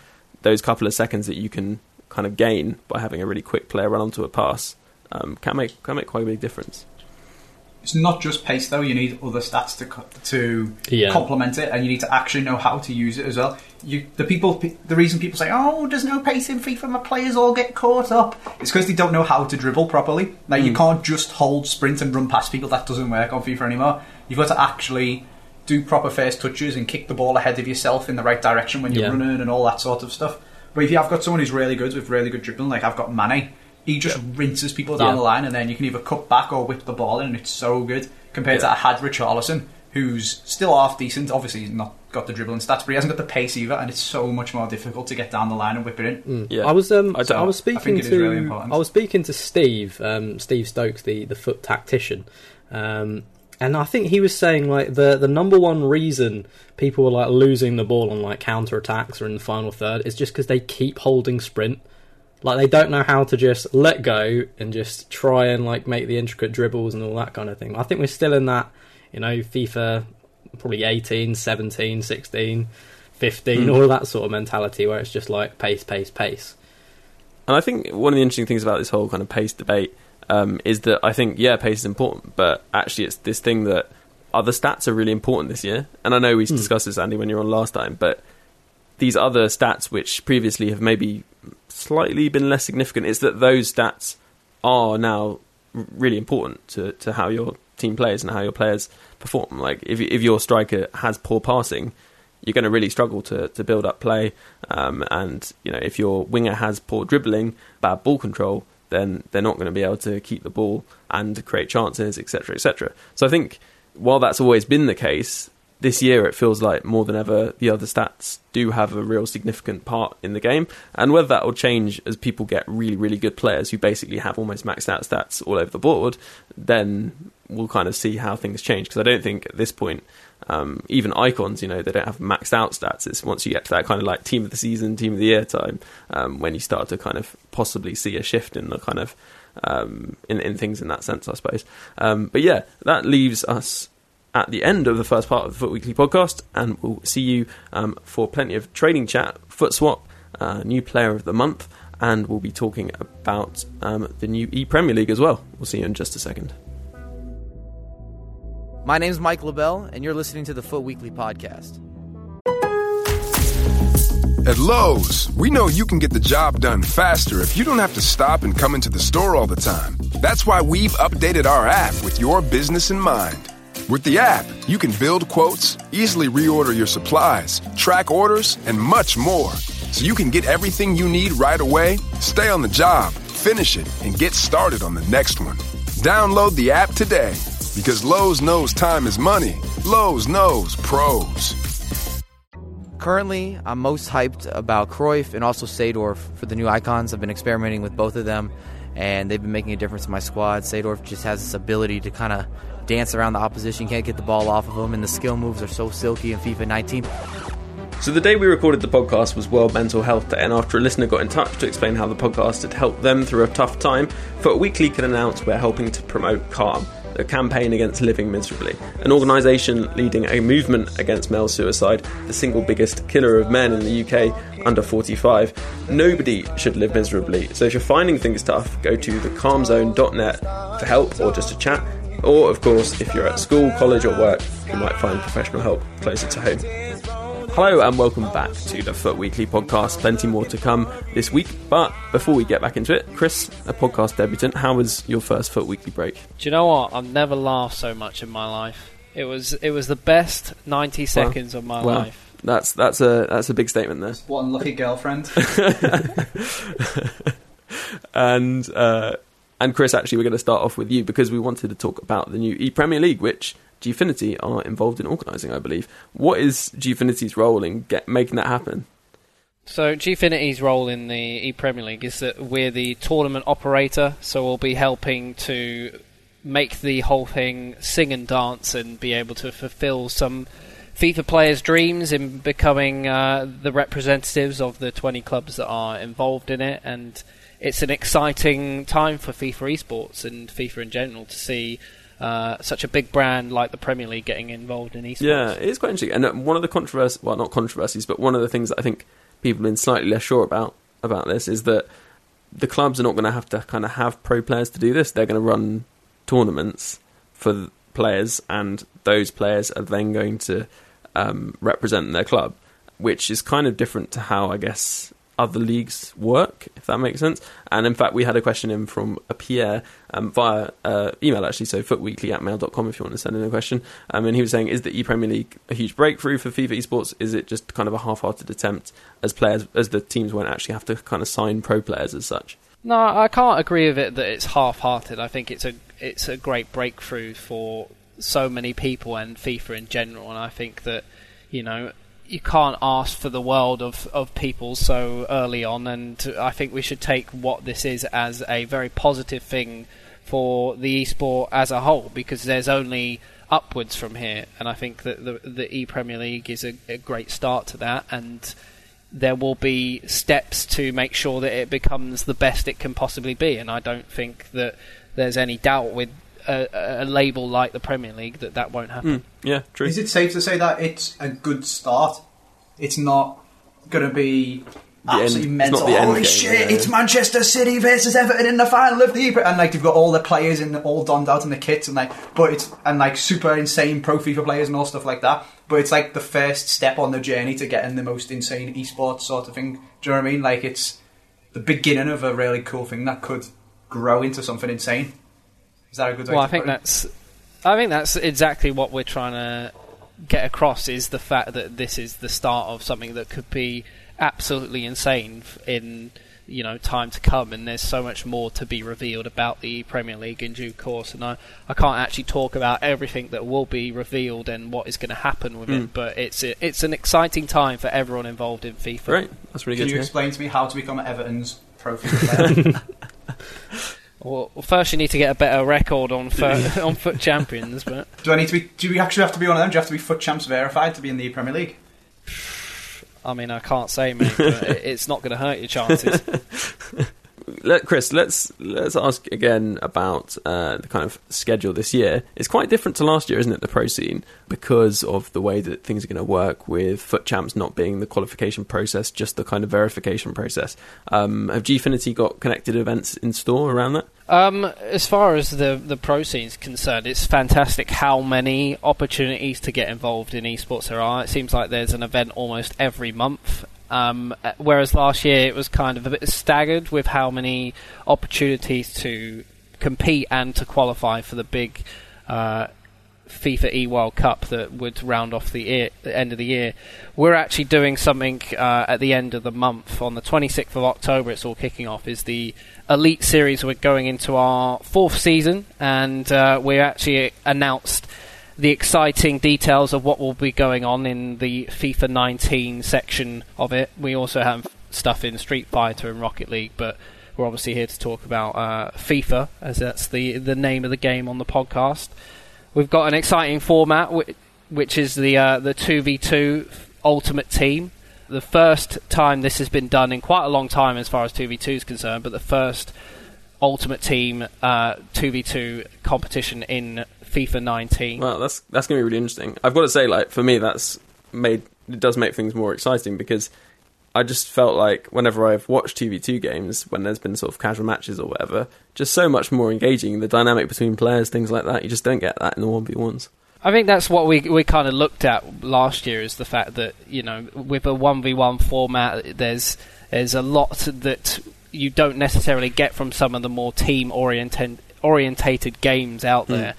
those couple of seconds that you can kind of gain by having a really quick player run onto a pass um, can make can make quite a big difference. It's not just pace though. You need other stats to co- to Yeah. complement it, and you need to actually know how to use it as well. You, the people, the reason people say, "Oh, there's no pace in FIFA," my players all get caught up. It's because they don't know how to dribble properly. Now you mm. can't just hold, sprint, and run past people. That doesn't work on FIFA anymore. You've got to actually do proper first touches and kick the ball ahead of yourself in the right direction when you're Yeah. running and all that sort of stuff. But if you have got someone who's really good with really good dribbling, like I've got Mane, he just rinses people down Yeah. the line, and then you can either cut back or whip the ball in, and it's so good compared to I had Richarlison, who's still half decent. Obviously, he's not got the dribbling stats, but he hasn't got the pace either, and it's so much more difficult to get down the line and whip it in. Yeah, I was um, I so I, was speaking it is to really. I was speaking to Steve um, Steve Stokes the the FUT tactician um, and I think he was saying like the the number one reason people were like losing the ball on like counter attacks or in the final third is just because they keep holding sprint like they don't know how to just let go and just try and like make the intricate dribbles and all that kind of thing. I think we're still in that you know FIFA probably 18 17 16 15 all that sort of mentality where it's just like pace pace pace. And I think one of the interesting things about this whole kind of pace debate um, is that I think yeah, pace is important, but actually it's this thing that other stats are really important this year. And I know we discussed this, Andy, when you were on last time, but these other stats which previously have maybe slightly been less significant is that those stats are now really important to, to how your team plays and how your players perform. Like if if your striker has poor passing, you're going to really struggle to, to build up play. Um, and you know if your winger has poor dribbling, bad ball control, then they're not going to be able to keep the ball and create chances, etc., etc. So I think while that's always been the case, this year it feels like more than ever the other stats do have a real significant part in the game. And whether that will change as people get really, really good players who basically have almost maxed out stats all over the board, then we'll kind of see how things change. Because I don't think at this point, um, even icons, you know, they don't have maxed out stats. It's once you get to that kind of like team of the season, team of the year time, um, when you start to kind of possibly see a shift in the kind of um, in, in things in that sense, I suppose. Um, but yeah, that leaves us at the end of the first part of the FUT Weekly podcast, and we'll see you um, for plenty of trading chat, FUTSwap, uh, new player of the month, and we'll be talking about um, the new E Premier League as well. We'll see you in just a second. My name is Mike LaBelle, and you're listening to the FUT Weekly Podcast. At Lowe's, we know you can get the job done faster if you don't have to stop and come into the store all the time. That's why we've updated our app with your business in mind. With the app, you can build quotes, easily reorder your supplies, track orders, and much more. So you can get everything you need right away, stay on the job, finish it, and get started on the next one. Download the app today because Lowe's knows time is money. Lowe's knows pros. Currently, I'm most hyped about Cruyff and also Seedorf for the new icons. I've been experimenting with both of them, and they've been making a difference in my squad. Seedorf just has this ability to kind of dance around the opposition, can't get the ball off of him, and the skill moves are so silky in FIFA 19. So, the day we recorded the podcast was World Mental Health Day, and after a listener got in touch to explain how the podcast had helped them through a tough time, Foot Weekly can announce we're helping to promote Calm, a campaign against living miserably, an organisation leading a movement against male suicide, the single biggest killer of men in the UK under 45. Nobody should live miserably, so if you're finding things tough, go to thecalmzone.net for help or just a chat. Or, of course, if you're at school, college, or work, you might find professional help closer to home. Hello and welcome back to the FUT Weekly podcast. Plenty more to come this week, but before we get back into it, Chris, a podcast debutant, how was your first FUT Weekly break? Do you know what? I've never laughed so much in my life. It was it was the best ninety seconds of my well, life. That's that's a that's a big statement there. One lucky girlfriend. and uh, and Chris, actually, we're going to start off with you because we wanted to talk about the new E Premier League, which Gfinity are involved in organising, I believe. What is Gfinity's role in get, making that happen? So Gfinity's role in the E Premier League is that we're the tournament operator, so we'll be helping to make the whole thing sing and dance and be able to fulfil some FIFA players' dreams in becoming uh, the representatives of the 20 clubs that are involved in it. And it's an exciting time for FIFA esports and FIFA in general to see uh, such a big brand like the Premier League getting involved in esports. Yeah, it is quite interesting. And uh, one of the controversies, well, not controversies, but one of the things that I think people have been slightly less sure about about this is that the clubs are not going to have to kind of have pro players to do this. They're going to run tournaments for players, and those players are then going to um, represent their club, which is kind of different to how I guess other leagues work, if that makes sense. And in fact, we had a question in from a Pierre um, via uh, email actually, so footweekly at mail.com if you want to send in a question. Um, and he was saying, is the e-Premier League a huge breakthrough for FIFA esports? Is it just kind of a half-hearted attempt as players, as the teams won't actually have to kind of sign pro players as such? No, I can't agree with it that it's half-hearted. I think it's a it's a great breakthrough for so many people and FIFA in general. And I think that you know you can't ask for the world of, of people so early on, and I think we should take what this is as a very positive thing for the esport as a whole, because there's only upwards from here, and I think that the the E Premier League is a, a great start to that, and there will be steps to make sure that it becomes the best it can possibly be, and I don't think that there's any doubt with a, a, label like the Premier League that that won't happen. Mm, yeah, true. Is it safe to say that it's a good start? It's not going to be absolutely end, mental. Holy game, shit! Yeah. It's Manchester City versus Everton in the final of the and like they've got all the players and all donned out in the kits and like, but it's and like super insane pro FIFA players and all stuff like that. But it's like the first step on the journey to getting the most insane esports sort of thing. Do you know what I mean? Like it's the beginning of a really cool thing that could grow into something insane. Is that a good way? Well, I think that's. I think that's exactly what we're trying to get across is the fact that this is the start of something that could be absolutely insane in you know time to come and there's so much more to be revealed about the Premier League in due course and I, I can't actually talk about everything that will be revealed and what is going to happen with mm. it but it's a, it's an exciting time for everyone involved in FIFA Right. that's really Can good Can you explain to me how to become Everton's pro FIFA player Well, first you need to get a better record on FUT, on FUT Champions. But do I need to be? Do we actually have to be one of them? Do you have to be FUT Champs verified to be in the Premier League? I mean, I can't say, mate, but it's not going to hurt your chances. Let, Chris, let's let's ask again about uh, the kind of schedule this year. It's quite different to last year, isn't it? The pro scene because of the way that things are going to work with FUT Champs not being the qualification process, just the kind of verification process. Um, have Gfinity got connected events in store around that? Um, as far as the the pro scene is concerned, it's fantastic how many opportunities to get involved in esports there are. It seems like there's an event almost every month, um, whereas last year it was kind of a bit staggered with how many opportunities to compete and to qualify for the big uh, FIFA E World Cup that would round off the, the, end of the year. We're actually doing something uh, at the end of the month on the 26th of October. It's all kicking off. Is the Elite Series? We're going into our fourth season, and uh, we actually announced the exciting details of what will be going on in the FIFA 19 section of it. We also have stuff in Street Fighter and Rocket League, but we're obviously here to talk about uh, FIFA, as that's the the name of the game on the podcast. We've got an exciting format, which, which is the uh, the two v two Ultimate Team. The first time this has been done in quite a long time as far as 2v2 is concerned, but the first Ultimate Team uh, 2v2 competition in FIFA 19. Well, that's that's going to be really interesting. I've got to say, like for me, that's made it does make things more exciting because I just felt like whenever I've watched 2v2 games, when there's been sort of casual matches or whatever, just so much more engaging. The dynamic between players, things like that, you just don't get that in the one v ones. I think that's what we we kind of looked at last year is the fact that you know with a one v one format, there's there's a lot that you don't necessarily get from some of the more team oriented orientated games out hmm. there.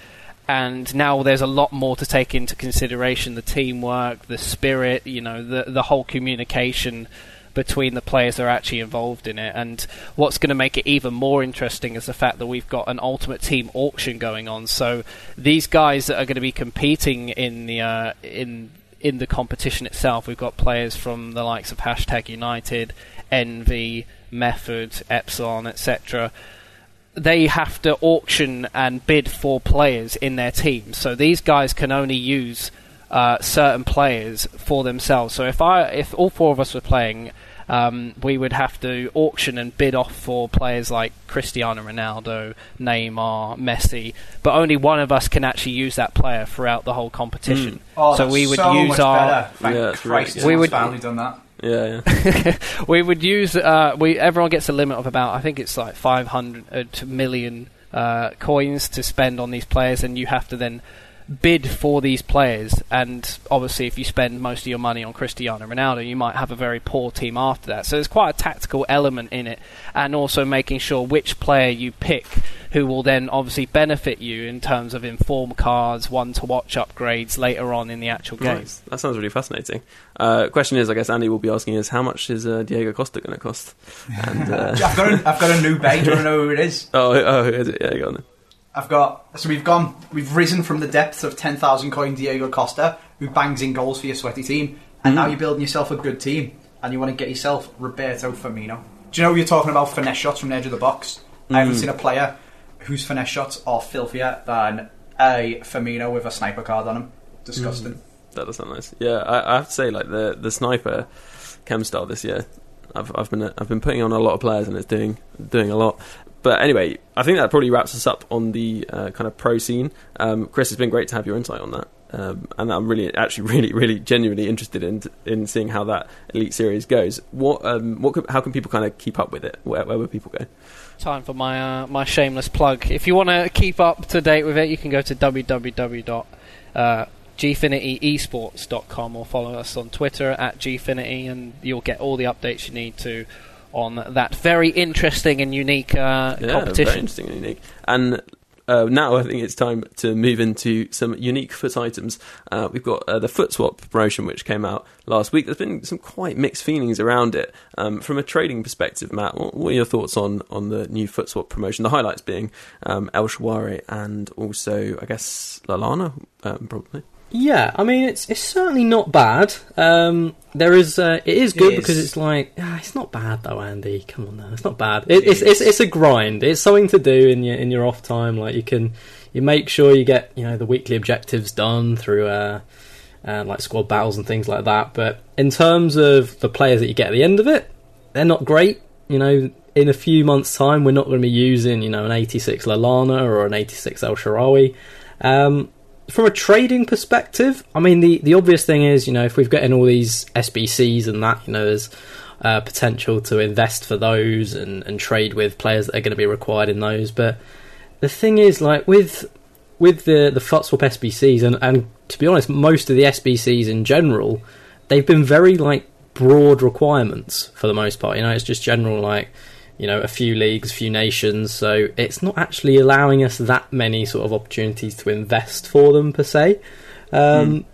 And now there's a lot more to take into consideration: the teamwork, the spirit, you know, the the whole communication between the players that are actually involved in it. And what's going to make it even more interesting is the fact that we've got an Ultimate Team auction going on. So these guys that are going to be competing in the uh, in in the competition itself, we've got players from the likes of Hashtag United, Envy, Method, Epsilon, etc. They have to auction and bid for players in their team. So these guys can only use uh, certain players for themselves. So if I, if all four of us were playing, um, we would have to auction and bid off for players like Cristiano Ronaldo, Neymar, Messi, but only one of us can actually use that player throughout the whole competition. Oh, so that's we would so use much our better. Thank Yeah, it's really Christ, We would- finally done that. Yeah, yeah. we would use uh, we everyone gets a limit of about I think it's like 500 million uh, coins to spend on these players, and you have to then bid for these players. And obviously, if you spend most of your money on Cristiano Ronaldo, you might have a very poor team after that. So there's quite a tactical element in it, and also making sure which player you pick, who will then obviously benefit you in terms of inform cards, one to watch upgrades later on in the actual game. Nice. That sounds really fascinating. Uh, question is, I guess Andy will be asking is, how much is uh, Diego Costa going to cost? And uh, I've got a, I've got a new bay. Do you want to know who it is? oh, oh, is it? yeah, go on. Then. I've got so we've gone we've risen from the depths of ten thousand coin Diego Costa, who bangs in goals for your sweaty team, and now you're building yourself a good team, and you want to get yourself Roberto Firmino. Do you know what you're talking about finesse shots from the edge of the box? I haven't seen a player whose finesse shots are filthier than a Firmino with a sniper card on him. Disgusting. That does sound nice. Yeah, I, I have to say, like the the sniper chem style this year, I've I've been I've been putting on a lot of players and it's doing doing a lot. But anyway, I think that probably wraps us up on the uh, kind of pro scene. Um, Chris, it's been great to have your insight on that, um, and I'm really, actually, really, really, genuinely interested in in seeing how that elite series goes. What, um, what, could, how can people kind of keep up with it? Where, where would people go? Time for my uh, my shameless plug. If you want to keep up to date with it, you can go to www. Uh, or follow us on Twitter at gfinity and you'll get all the updates you need to on that very interesting and unique uh, Yeah, very competition. interesting and unique. And uh, now I think it's time to move into some unique FUT items. Uh, we've got uh, the FUTSwap promotion, which came out last week. There's been some quite mixed feelings around it. Um, from a trading perspective, Matt, what, what are your thoughts on, on the new FUTSwap promotion? The highlights being um, El Shaarawy and also, I guess, Lallana, um, probably. Yeah, I mean it's it's certainly not bad. Um, there is uh, it is good It is. because it's like ah, it's not bad though, Andy. Come on now, it's not bad. It, it's, it's it's a grind. It's something to do in your in your off time. Like you can you make sure you get you know the weekly objectives done through uh, uh, like squad battles and things like that. But in terms of the players that you get at the end of it, they're not great. You know, in a few months' time, we're not going to be using you know an 86 Lallana or an 86 El Shaarawy. Um, from a trading perspective, I mean the the obvious thing is you know if we've got in all these SBCs and that you know there's uh, potential to invest for those and, and trade with players that are going to be required in those. But the thing is like with with the the FUTSwap SBCs and and to be honest, most of the SBCs in general, they've been very like broad requirements for the most part. You know, it's just general like you know a few leagues, a few nations. So it's not actually allowing us that many sort of opportunities to invest for them per se. Um,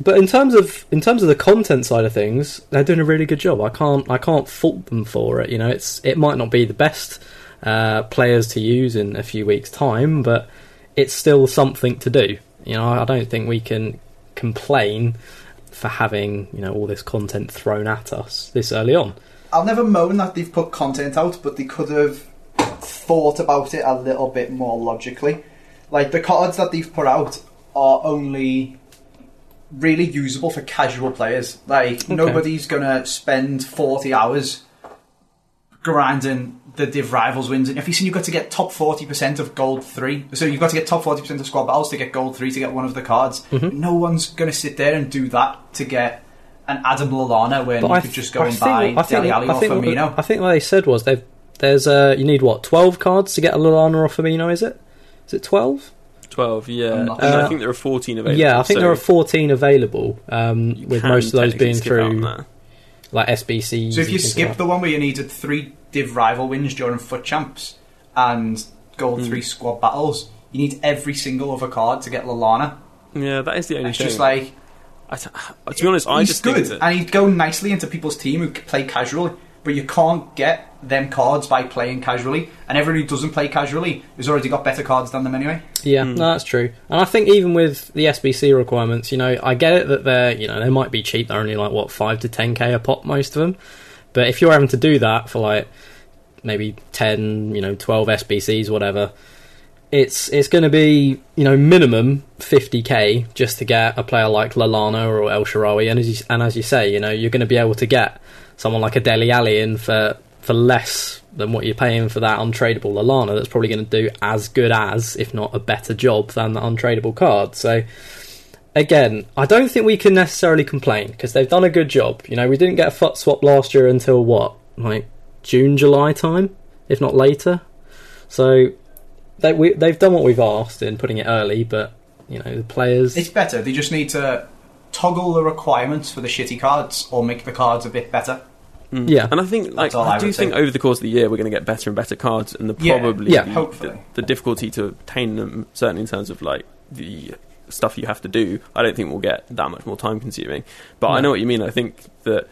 But in terms of in terms of the content side of things, they're doing a really good job. I can't I can't fault them for it. You know, it's it might not be the best uh, players to use in a few weeks' time, but it's still something to do. You know, I don't think we can complain for having you know all this content thrown at us this early on. I'll never moan that they've put content out, but they could have thought about it a little bit more logically. Like the cards that they've put out are only really usable for casual players. Like nobody's gonna spend forty hours grinding the Div Rivals wins. And if you seen you've got to get top forty percent of gold three, so you've got to get top forty percent of squad battles to get gold three to get one of the cards. Mm-hmm. No one's gonna sit there and do that to get an Adam Lallana when you I could th- just go I and think- buy I think, Dele Alli or think, what- Firmino. I think what they said was they've there's uh you need what twelve cards to get a Lallana or Firmino. Is it? Is it twelve? 12, yeah. I'm I think there are 14 available. yeah, I think so there are fourteen available. Um, with most of those being skip out on through like SBCs. So if you skip like the one where you needed three Div Rival wins during FUT Champs and Gold Hmm. 3 squad battles, you need every single other card to get Lallana. Yeah, that is the only It's thing. just like, I t- to be honest, I he's just good, think that and he'd go nicely into people's team who play casually, but you can't get them cards by playing casually, and everyone who doesn't play casually has already got better cards than them anyway. Yeah, Hmm. no, that's true. And I think even with the SBC requirements, you know, I get it that they're, you know, they might be cheap. They're only like what five to ten k a pop, most of them. But if you're having to do that for like maybe ten, you know, twelve SBCs, whatever, it's it's going to be you know minimum fifty k just to get a player like Lallana or El Shaarawy. And as you, and as you say, you know, you're going to be able to get someone like a Dele Alli in for for less than what you're paying for that untradeable Lallana. That's probably going to do as good as, if not a better job than the untradeable card. So again, I don't think we can necessarily complain because they've done a good job. You know, we didn't get a FUTSwap last year until what, like June, July time, if not later. So they we, they've done what we've asked in putting it early, but you know the players. It's better. They just need to toggle the requirements for the shitty cards or make the cards a bit better. Mm. yeah, And I think, like, I, I do would think say. over the course of the year we're going to get better and better cards, and the probably yeah, the, hopefully. the, the difficulty to obtain them, certainly in terms of like the stuff you have to do, I don't think we'll get that much more time consuming. But I know what you mean. I think that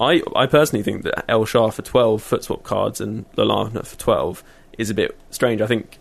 I I personally think that El Shah for twelve FUTSwap cards and Lallana for twelve is a bit strange. I think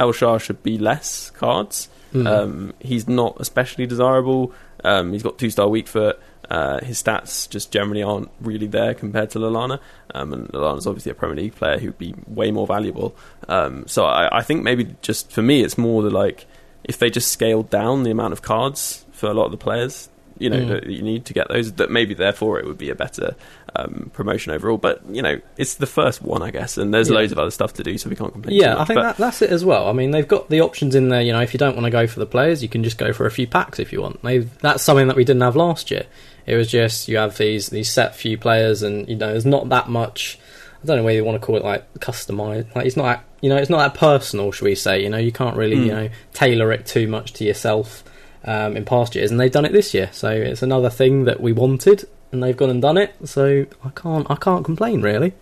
El Shah should be less cards. Mm. Um, he's not especially desirable. Um, he's got two star weak foot. Uh, his stats just generally aren't really there compared to Lallana. Um, and Lallana's obviously a Premier League player who'd be way more valuable. Um, so I, I think maybe just for me, it's more the like if they just scaled down the amount of cards for a lot of the players, you know, Mm. you need to get those. That maybe therefore it would be a better um, promotion overall. But you know, it's the first one, I guess, and there's Yeah. loads of other stuff to do, so we can't complain. too Yeah, I think that, that's it as well. I mean, they've got the options in there. You know, if you don't want to go for the players, you can just go for a few packs if you want. They've, that's something that we didn't have last year. It was just you have these these set few players, and you know, there's not that much. I don't know whether you want to call it like customized. Like it's not, that- you know, it's not that personal, should we say? You know, you can't really, you Mm. know, tailor it too much to yourself um, in past years, and they've done it this year. So it's another thing that we wanted, and they've gone and done it. So I can't, I can't complain really.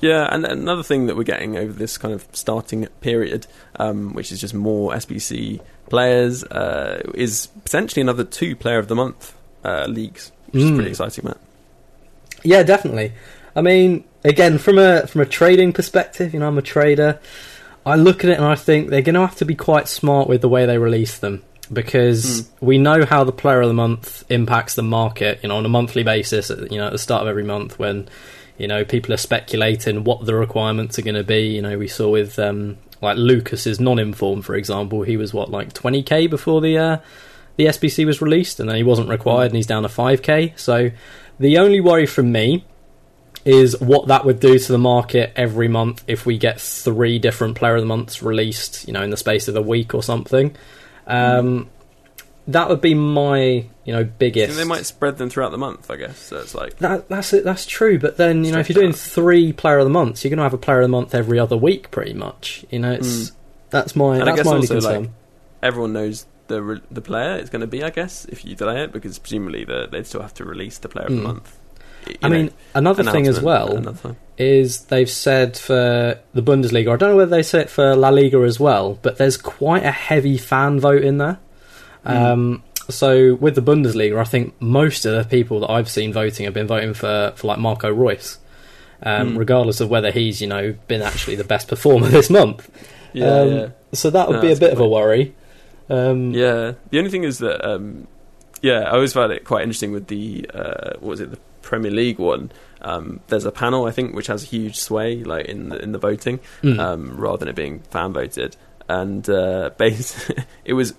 Yeah, and another thing that we're getting over this kind of starting period, um, which is just more SBC players, uh, is potentially another two Player of the Month uh, leagues, which is Mm. pretty exciting, Matt. Yeah, definitely. I mean, again, from a from a trading perspective, you know, I'm a trader. I look at it and I think they're going to have to be quite smart with the way they release them because we know how the player of the month impacts the market. You know, on a monthly basis. at- You know, at the start of every month when you know people are speculating what the requirements are going to be. You know, we saw with um, like Lucas's non-inform, for example, he was what like 20k before the uh, the SBC was released, and then he wasn't required, and he's down to 5k. So the only worry from me is what that would do to the market every month if we get three different player of the months released, you know, in the space of a week or something. Um, That would be my, you know, biggest. they might spread them throughout the month, I guess. So it's like, That, that's it. That's true. But then you know, if you're doing three player of the months, you're going to have a player of the month every other week, pretty much. You know, it's that's my. And I that's guess my only concern. like, everyone knows the re- the player is going to be, I guess, if you delay it, because presumably the, they'd still have to release the Player of the Mm. Month. I know, mean, another thing as well is they've said for the Bundesliga. I don't know whether they said it for La Liga as well, but there's quite a heavy fan vote in there. Um, so with the Bundesliga, I think most of the people that I've seen voting have been voting for for like Marco Reus, um, Hmm. regardless of whether he's you know been actually the best performer this month. Yeah, um, yeah. So that would No, be a bit of a worry. Um, Yeah, the only thing is that, um, yeah, I always found it quite interesting with the uh, what was it, the Premier League one. Um, there's a panel I think which has a huge sway, like in the, in the voting, Mm. um, rather than it being fan voted. And uh, base, it was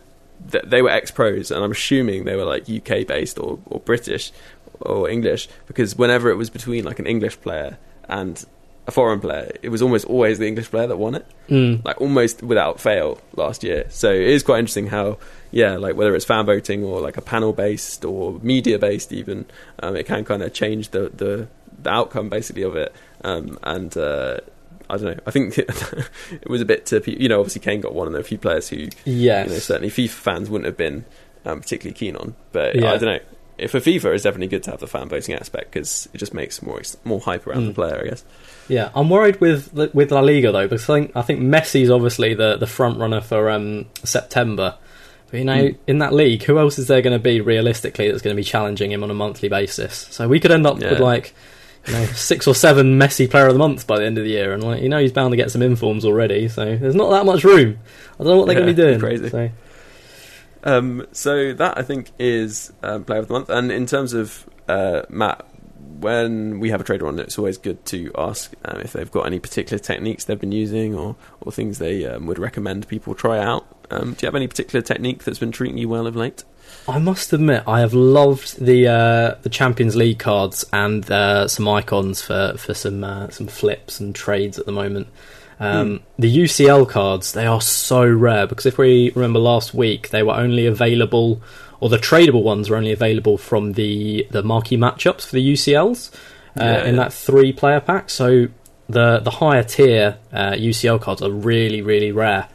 th- they were ex pros, and I'm assuming they were like UK based or, or British or English because whenever it was between like an English player and a foreign player, it was almost always the English player that won it, Mm. like almost without fail last year. So it is quite interesting how, yeah, like whether it's fan voting or like a panel based or media based, even um, it can kind of change the, the the outcome basically of it. Um, and uh, I don't know. I think it was a bit to you know obviously Kane got one, and there are a few players who Yes. you know, certainly FIFA fans wouldn't have been um, particularly keen on. But Yeah. I don't know. If for FIFA, it's definitely good to have the fan voting aspect because it just makes more more hype around the Mm. player, I guess. Yeah, I'm worried with with La Liga though because I think I think Messi's obviously the the front runner for um, September. But you know, Hmm. in that league, who else is there going to be realistically that's going to be challenging him on a monthly basis? So we could end up Yeah. with like you know six or seven Messi Player of the Month by the end of the year, and like you know he's bound to get some informs already. So there's not that much room. I don't know what they're going to Yeah, be doing. crazy. So, Um, so that I think is um, player of the month. And in terms of uh, Matt, when we have a trader on, it's always good to ask um, if they've got any particular techniques they've been using or or things they um, would recommend people try out. Um, do you have any particular technique that's been treating you well of late? I must admit, I have loved the uh, the Champions League cards and uh, some icons for for some uh, some flips and trades at the moment. Um, The UCL cards they are so rare because if we remember last week, they were only available, or the tradable ones were only available from the the marquee matchups for the UCLs uh, Yeah, in that three player pack. So the the higher tier uh, UCL cards are really really rare.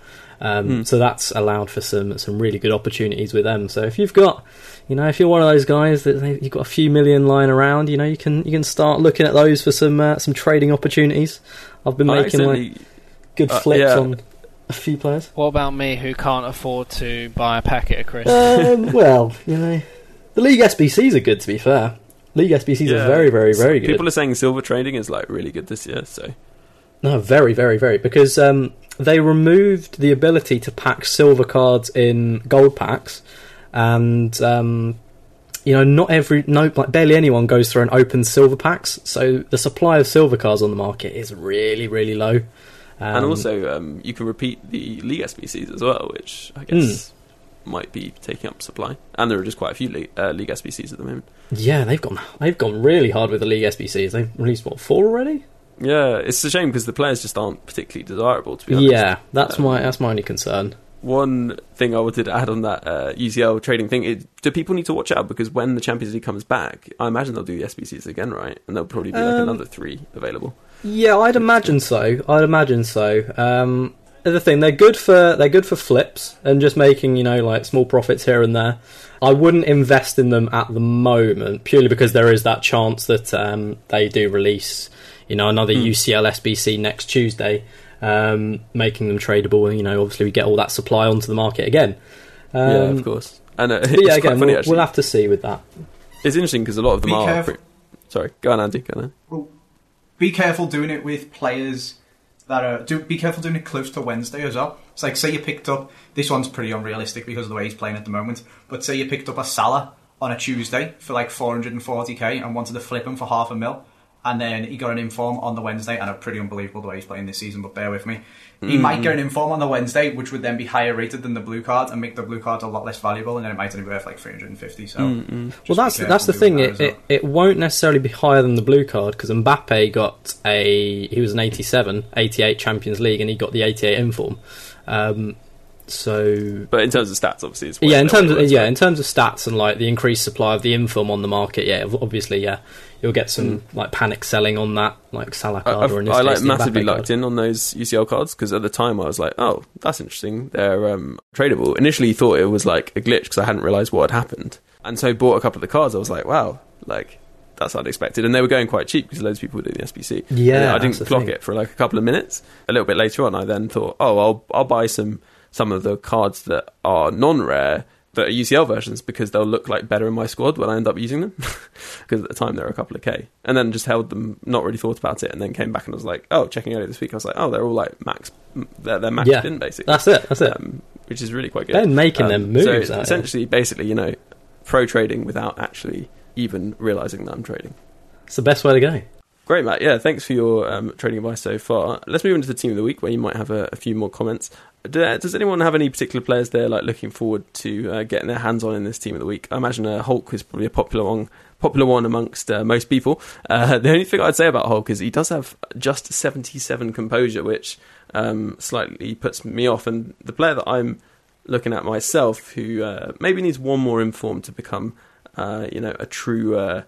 Um, Hmm. So that's allowed for some some really good opportunities with them. So if you've got, you know, if you're one of those guys that you've got a few million lying around, you know, you can you can start looking at those for some uh, some trading opportunities. I've been I making like good uh, flips yeah. on a few players. What about me, who can't afford to buy a packet of crisps? Um, well, you know, the league SBCs are good. To be fair, league SBCs Yeah. are very very very good. People are saying silver trading is like really good this year. So No, very, very, very. Because um, they removed the ability to pack silver cards in gold packs, and um, you know, not every, no, like barely anyone goes through and opens silver packs. So the supply of silver cards on the market is really, really low. Um, and also um, you can repeat the league SBCs as well, which I guess might be taking up supply. And there are just quite a few league, uh, league SBCs at the moment. yeah, they've gone, they've gone really hard with the league SBCs. They've released what four already? Yeah, it's a shame because the players just aren't particularly desirable. To be honest. Yeah, that's Um, my that's my only concern. One thing I wanted to add on that uh, UCL trading thing is do people need to watch out because when the Champions League comes back, I imagine they'll do the SBCs again, right? And there'll probably be like Um, another three available. Yeah, I'd imagine so. I'd imagine so. Um, the thing they're good for they're good for flips and just making you know like small profits here and there. I wouldn't invest in them at the moment purely because there is that chance that um, they do release you know another Hmm. UCL SBC next Tuesday, um, making them tradable. And you know obviously we get all that supply onto the market again. Um, yeah, of course. And uh, yeah, quite again, funny we'll, we'll have to see with that. It's interesting because a lot of them Be are. Pre- Sorry, go on, Andy. Go on. Well, be careful doing it with players that are. Do, be careful doing it close to Wednesday as well. It's like say you picked up. This one's pretty unrealistic because of the way he's playing at the moment. But say you picked up a Salah on a Tuesday for like 440k and wanted to flip him for half a mil. And then he got an inform on the Wednesday, and a pretty unbelievable the way he's playing this season. But bear with me, he might hmm. get an inform on the Wednesday, which would then be higher rated than the blue card and make the blue card a lot less valuable, and then it might only be worth like 350. So, hmm, hmm. just Well, that's that's the thing. It, it it won't necessarily be higher than the blue card because Mbappe got a he was an 87, 88 Champions League, and he got the 88 inform. Um, so But in terms of stats, obviously, it's yeah, in terms of yeah, in terms of stats and like the increased supply of the inform on the market, yeah, obviously, yeah, you'll get some like panic selling on that, like Salah. I, card I've- or in this I case, like massively locked card. in on those UCL cards because at the time I was like, oh, that's interesting. They're um, tradable. Initially, thought it was like a glitch because I hadn't realized what had happened, and so bought a couple of the cards. I was like, wow, like that's unexpected, and they were going quite cheap because loads of people were doing the SBC. Yeah, I didn't clock thing. it for like a couple of minutes. A little bit later on, I then thought, oh, I'll I'll buy some some of the cards that are non-rare. That are UCL versions because they'll look like better in my squad when I end up using them. Because at the time they were a couple of K, and then just held them, not really thought about it, and then came back and was like, oh, checking earlier this week, I was like, oh, they're all like max, they're, they're maxed Yeah, in basically, That's it. That's it. um, which is really quite good. They're making them moves So essentially, basically, you know, pro trading without actually even realizing that I'm trading. It's the best way to go. Great, Matt. Yeah, thanks for your um, trading advice so far. Let's move into the team of the week, where you might have a, a few more comments. Do, does anyone have any particular players they're like looking forward to uh, getting their hands on in this team of the week? I imagine uh, Hulk is probably a popular one, popular one amongst uh, most people. Uh, the only thing I'd say about Hulk is he does have just 77 composure, which um, slightly puts me off. And the player that I'm looking at myself, who uh, maybe needs one more inform to become, uh, you know, a true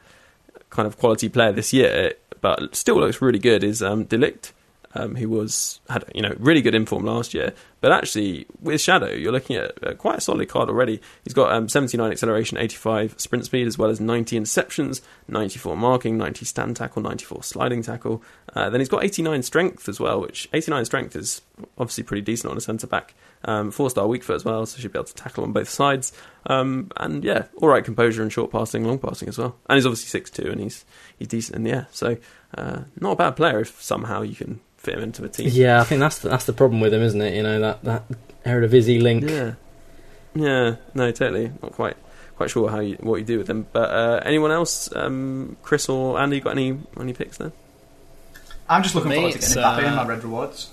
kind of quality player this year, but still looks really good, is um, de Ligt um, who was had you know really good inform last year. But actually, with Shadow, you're looking at uh, quite a solid card already. He's got um, 79 acceleration, 85 sprint speed, as well as 90 interceptions, 94 marking, 90 stand tackle, 94 sliding tackle. Uh, then he's got 89 strength as well, which 89 strength is obviously pretty decent on a centre back. Um, four star weak foot as well, so should be able to tackle on both sides. Um, and yeah, all right composure and short passing, long passing as well. And he's obviously six two, and he's he's decent in the air. So uh, not a bad player if somehow you can fit him into a team. Yeah, I think that's the, that's the problem with him, isn't it? You know that that Eredivisie link. Yeah, yeah, no, totally. Not quite quite sure how you what you do with them. But uh, anyone else, um, Chris or Andy, got any any picks there? I'm just looking Me, forward to getting uh, Mbappe in my red rewards.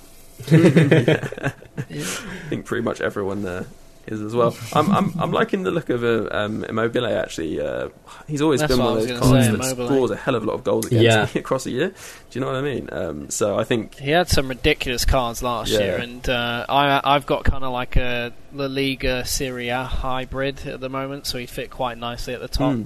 yeah. I think pretty much everyone there is as well. I'm I'm I'm liking the look of uh, um, Immobile actually. Uh, he's always That's been one of those cards that Immobile. scores a hell of a lot of goals against yeah. across a year. Do you know what I mean? Um, so I think he had some ridiculous cards last yeah. year, and uh, I I've got kind of like a La Liga Serie A hybrid at the moment, so he fit quite nicely at the top. Mm,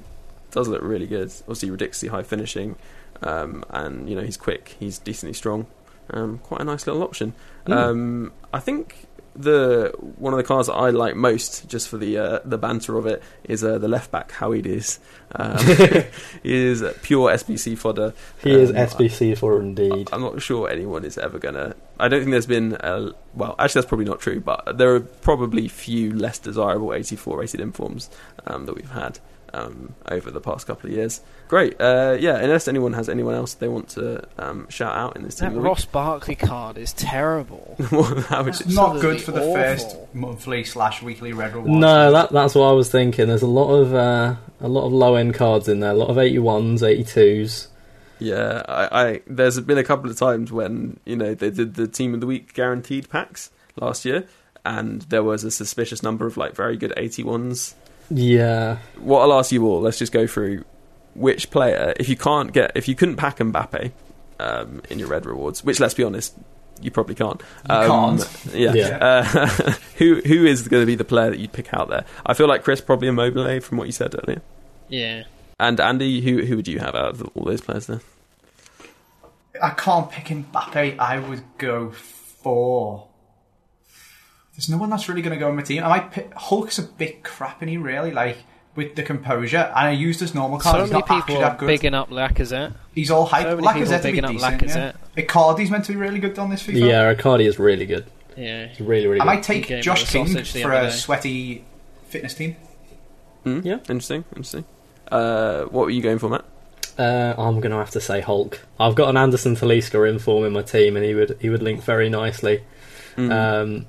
does look really good. Obviously ridiculously high finishing, um, and you know he's quick, he's decently strong. Um, quite a nice little option. Mm. I think the one of the cars that I like most, just for the uh, the banter of it, is uh, the left back Howie is. Um, he is pure SBC fodder. He um, is SBC fodder indeed. I'm not sure anyone is ever gonna. I don't think there's been. A, well, actually, that's probably not true, but there are probably few less desirable 84 rated informs um, that we've had um, over the past couple of years. Great. Uh, yeah, unless anyone has anyone else they want to um, shout out in this team. That Ross Barkley card is terrible. it's not good for the awful. first monthly slash weekly red reward. No, that, that's what I was thinking. There's a lot of uh, a lot of low end cards in there. A lot of 81s, 82s. Yeah, I, I, there's been a couple of times when you know they did the team of the week guaranteed packs last year, and there was a suspicious number of like very good 81s yeah. What I'll ask you all, let's just go through which player, if you can't get, if you couldn't pack Mbappe um, in your red rewards, which let's be honest, you probably can't. Um, can't. Yeah. yeah. Uh, who who is going to be the player that you'd pick out there? I feel like Chris probably Immobile from what you said earlier. Yeah. And Andy, who who would you have out of all those players there? I can't pick Mbappe. I would go for there's no one that's really going to go on my team. I might pick, Hulk's a bit crap, and he really like with the composure, and I used his normal card. So he's many not people that good. bigging up Lacazette. He's all hyped. So many people bigging up decent, Lacazette. Yeah. Icardi's meant to be really good on this FIFA. Yeah, Icardi is really good. Yeah, he's really really. Good. I might take Josh King for a sweaty fitness team. Mm, yeah, interesting, interesting. Uh, what were you going for, Matt? Uh, I'm going to have to say Hulk. I've got an Anderson Talisca in form in my team, and he would he would link very nicely. Mm. Um,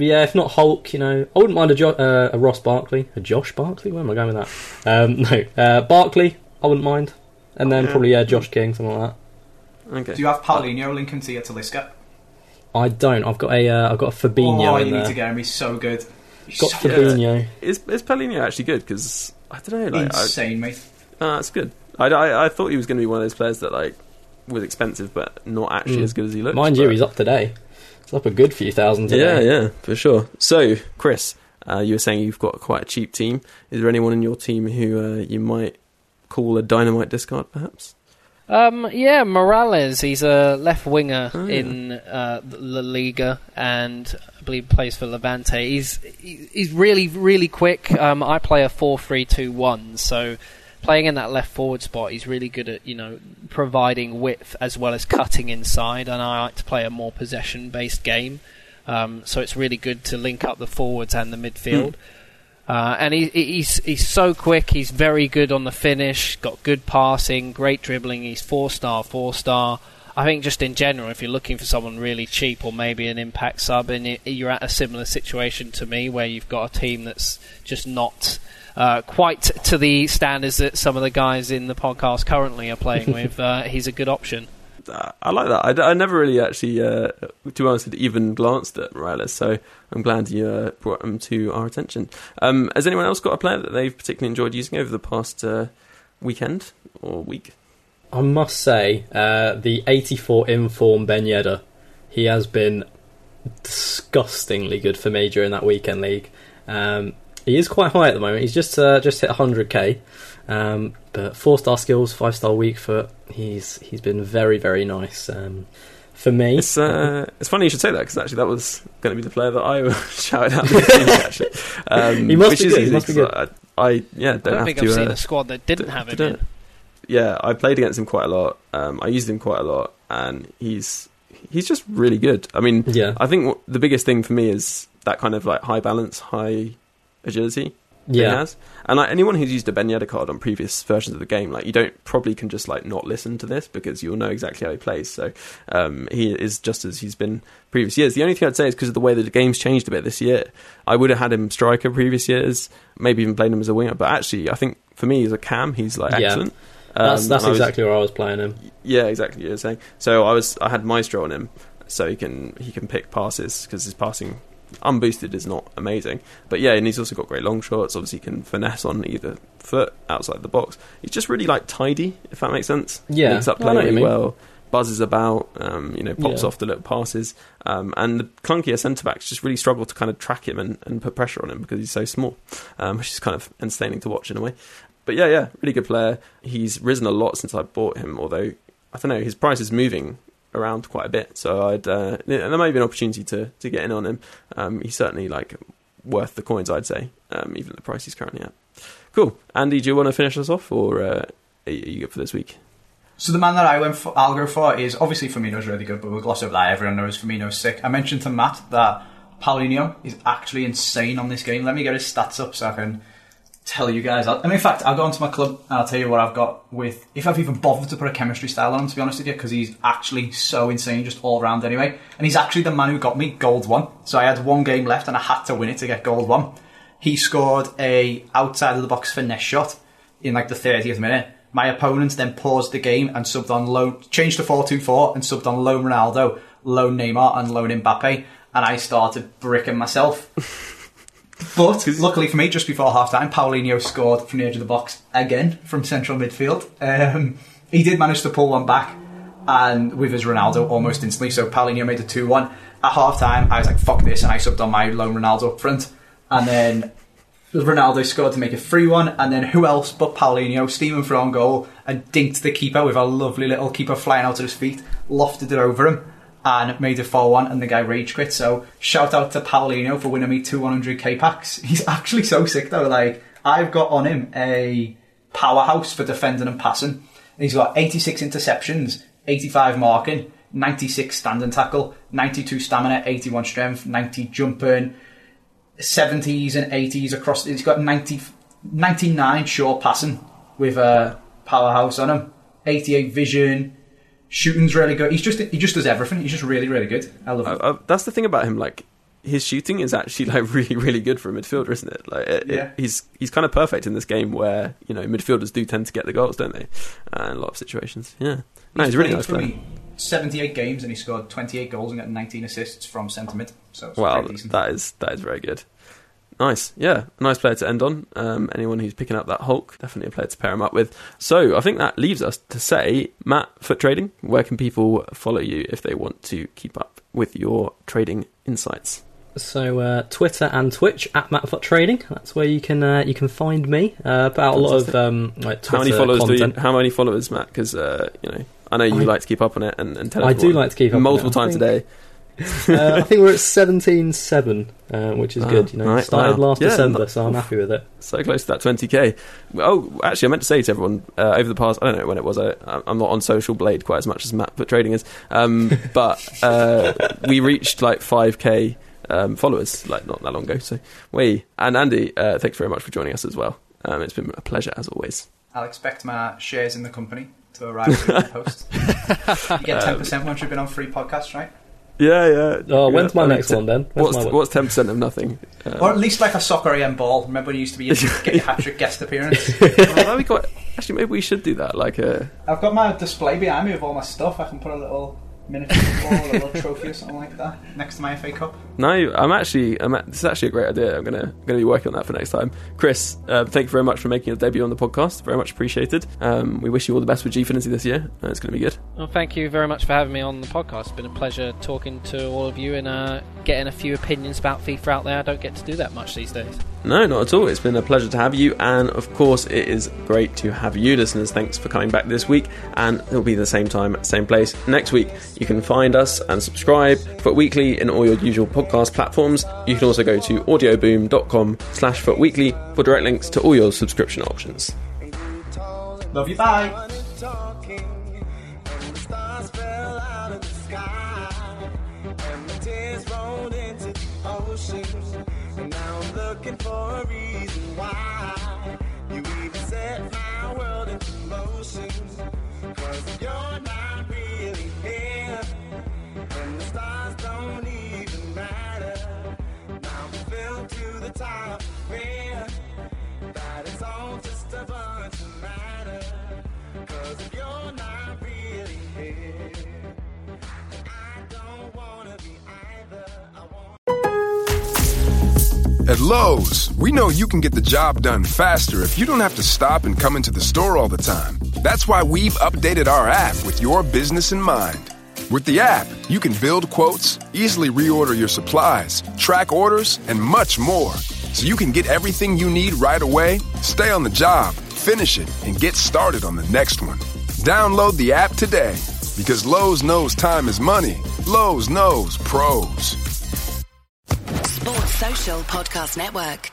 but yeah, if not Hulk, you know, I wouldn't mind a, jo- uh, a Ross Barkley, a Josh Barkley. Where am I going with that? Um, no, uh, Barkley, I wouldn't mind, and then probably yeah, Josh King, something like that. Okay. Do you have Paulinho linking to your Talisca? I don't. I've got a uh, I've got a Fabinho. Oh, you need to get him. He's so good. He's got so Fabinho. Is is Paulinho actually good? Because I don't know. Like, Insane, I, mate. Uh, that's good. I, I, I thought he was going to be one of those players that like was expensive, but not actually mm. as good as he looks. Mind but... you, he's up today. It's up a good few thousand today. Yeah, yeah, for sure. So, Chris, uh, you were saying you've got quite a cheap team. Is there anyone in your team who uh, you might call a dynamite discard, perhaps? Um, yeah, Morales. He's a left winger oh, yeah. in uh, La Liga, and I believe plays for Levante. He's he's really really quick. Um, I play a four-three-two-one, so playing in that left forward spot, he's really good at you know providing width as well as cutting inside. And I like to play a more possession based game, um, so it's really good to link up the forwards and the midfield. Mm. Uh, and he, he's he's so quick. He's very good on the finish. Got good passing, great dribbling. He's four star, four star. I think just in general, if you're looking for someone really cheap or maybe an impact sub, and you're at a similar situation to me where you've got a team that's just not uh, quite to the standards that some of the guys in the podcast currently are playing with, uh, he's a good option. Uh, I like that. I never really actually, uh, to be honest, had even glanced at Morales, so I'm glad you uh, brought him to our attention. Um, has anyone else got a player that they've particularly enjoyed using over the past uh, weekend or week? I must say, uh, the 84 inform Ben Yedder, he has been disgustingly good for me during that weekend league. Um, he is quite high at the moment. He's just uh, just hit 100k, um, but four star skills, five star weak foot. He's he's been very very nice um, for me. It's uh, it's funny you should say that because actually that was going to be the player that I shouted out. this actually, um, He must which be is good, he easy must be 'cause good. I, I yeah don't, I don't have think to. I've seen uh, a squad that didn't to- have him do in. it. Yeah, I played against him quite a lot. Um, I used him quite a lot, and he's he's just really good. I mean, Yeah. I think what, the biggest thing for me is that kind of like high balance, high agility. Yeah. And like anyone who's used a Ben Yedder card on previous versions of the game, like you don't probably can just like not listen to this because you'll know exactly how he plays. So um, he is just as he's been previous years. The only thing I'd say is because of the way that the game's changed a bit this year, I would have had him striker previous years, maybe even played him as a winger. But actually, I think for me as a cam, he's like excellent. That's Um, that's I was- exactly where I was playing him. yeah, exactly. You're saying. So I was, I had Maestro on him, so he can he can pick passes because his passing unboosted is not amazing. But yeah, and he's also got great long shots. Obviously, he can finesse on either foot outside the box. He's just really like tidy, if that makes sense. Yeah, links up play know what you really well. Buzzes about, um, you know, pops Yeah. off the little passes, um, and the clunkier centre backs just really struggle to kind of track him and, and put pressure on him because he's so small, um, which is kind of entertaining to watch in a way. But yeah, yeah, really good player. He's risen a lot since I bought him, although I don't know his price is moving around quite a bit. So I'd uh, there may be an opportunity to to get in on him. Um, he's certainly like worth the coins, I'd say, um, even the price he's currently at. Cool, Andy, do you want to finish us off, or uh, are you good for this week? So the man that I went for, I'll go for is obviously Firmino's really good, but we'll gloss over that. Everyone knows Firmino's sick. I mentioned to Matt that Paulinho is actually insane on this game. Let me get his stats up so I can tell you guys. And in fact, I'll go onto my club and I'll tell you what I've got with, if I've even bothered to put a chemistry style on him, to be honest with you, because he's actually so insane just all round anyway. And he's actually the man who got me gold one. So I had one game left and I had to win it to get gold one. He scored a outside of the box finesse shot in like the 30th minute. My opponent then paused the game and subbed on loan, changed to 4-2-4 and subbed on loan Ronaldo, loan Neymar and loan Mbappe. And I started bricking myself. But luckily for me, just before half time, Paulinho scored from the edge of the box again from central midfield. Um, he did manage to pull one back, and with his Ronaldo almost instantly. So Paulinho made a 2 1. At half time, I was like, fuck this, and I subbed on my lone Ronaldo up front. And then Ronaldo scored to make it 3 1, and then who else but Paulinho, steaming for on goal, and dinked the keeper with a lovely little keeper flying out at his feet, lofted it over him, and made it 4 1, and the guy rage quit. So, shout out to Paulinho for winning me two 100k packs. He's actually so sick though, like, I've got on him a powerhouse for defending and passing. He's got 86 interceptions, 85 marking, 96 standing tackle, 92 stamina, 81 strength, 90 jumping, 70s and 80s across. He's got 90, 99 short passing with a powerhouse on him, 88 vision. Shooting's really good. He's just he just does everything. He's just really really good. I love him. uh, that's the thing about him. Like his shooting is actually like really, really good for a midfielder, isn't it? Like it, it- Yeah. he's he's kind of perfect in this game where you know midfielders do tend to get the goals, don't they? Uh, in a lot of situations. Yeah, no, he's, really nice player. 78 games and he scored 28 goals and got 19 assists from centre mid. So it's Wow, that is that is very good. Nice, yeah, a nice player to end on. Um, anyone who's picking up that Hulk, definitely a player to pair him up with. So I think that leaves us to say, Matt, FUT trading. Where can people follow you if they want to keep up with your trading insights? So uh, Twitter and Twitch at MattFUTTrading. That's where you can uh, you can find me. Uh, about a lot of um, like Twitter how many followers content. do you? How many followers, Matt? Because uh, you know, I know you I- like to keep up on it and, and tell I do like to keep up on multiple times a day. uh, I think we're at seventeen seven, uh, which is Ah, good. You know, right, started wow. last Yeah, December, not- so I'm happy with it. So close to that 20k. Oh, actually, I meant to say to everyone uh, over the past, I don't know when it was, I, I'm not on Social Blade quite as much as Matt, but trading is. Um, but uh, we reached like 5k um, followers like not that long ago. So, we. And Andy, uh, thanks very much for joining us as well. Um, it's been a pleasure as always. I'll expect my shares in the company to arrive soon in the post. you get 10% once you've been on free podcasts, right? Yeah, yeah. Oh, when's my I mean, next te- one then? When's What's what's 10% of nothing? Um, Or at least like a soccer AM ball. Remember when you used to be get your hat trick guest appearance? well, that'd be quite. Actually, maybe we should do that. Like a I've got my display behind me of all my stuff. I can put a little miniature football, a little trophy or something like that next to my FA Cup. No. I'm actually. I'm, this is actually a great idea. I'm gonna gonna be working on that for next time. Chris, uh, thank you very much for making your debut on the podcast. Very much appreciated. Um, we wish you all the best with Gfinity this year. Uh, it's gonna be good. Well, thank you very much for having me on the podcast. It's been a pleasure talking to all of you and uh, getting a few opinions about FIFA out there. I don't get to do that much these days. No, not at all. It's been a pleasure to have you, and of course, it is great to have you, listeners. Thanks for coming back this week, and it'll be the same time, same place next week. You can find us and subscribe for Weekly in all your usual podcast platforms. You can also go to audioboom.com slash footweekly for direct links to all your subscription options. Love you, bye. talking, and the that it's all just a bunch of matter. Cause if you're not really here. At Lowe's, we know you can get the job done faster if you don't have to stop and come into the store all the time. That's why we've updated our app with your business in mind. With the app, you can build quotes, easily reorder your supplies, track orders, and much more. So you can get everything you need right away, stay on the job, finish it, and get started on the next one. Download the app today because Lowe's knows time is money. Lowe's knows pros. Sports Social Podcast Network.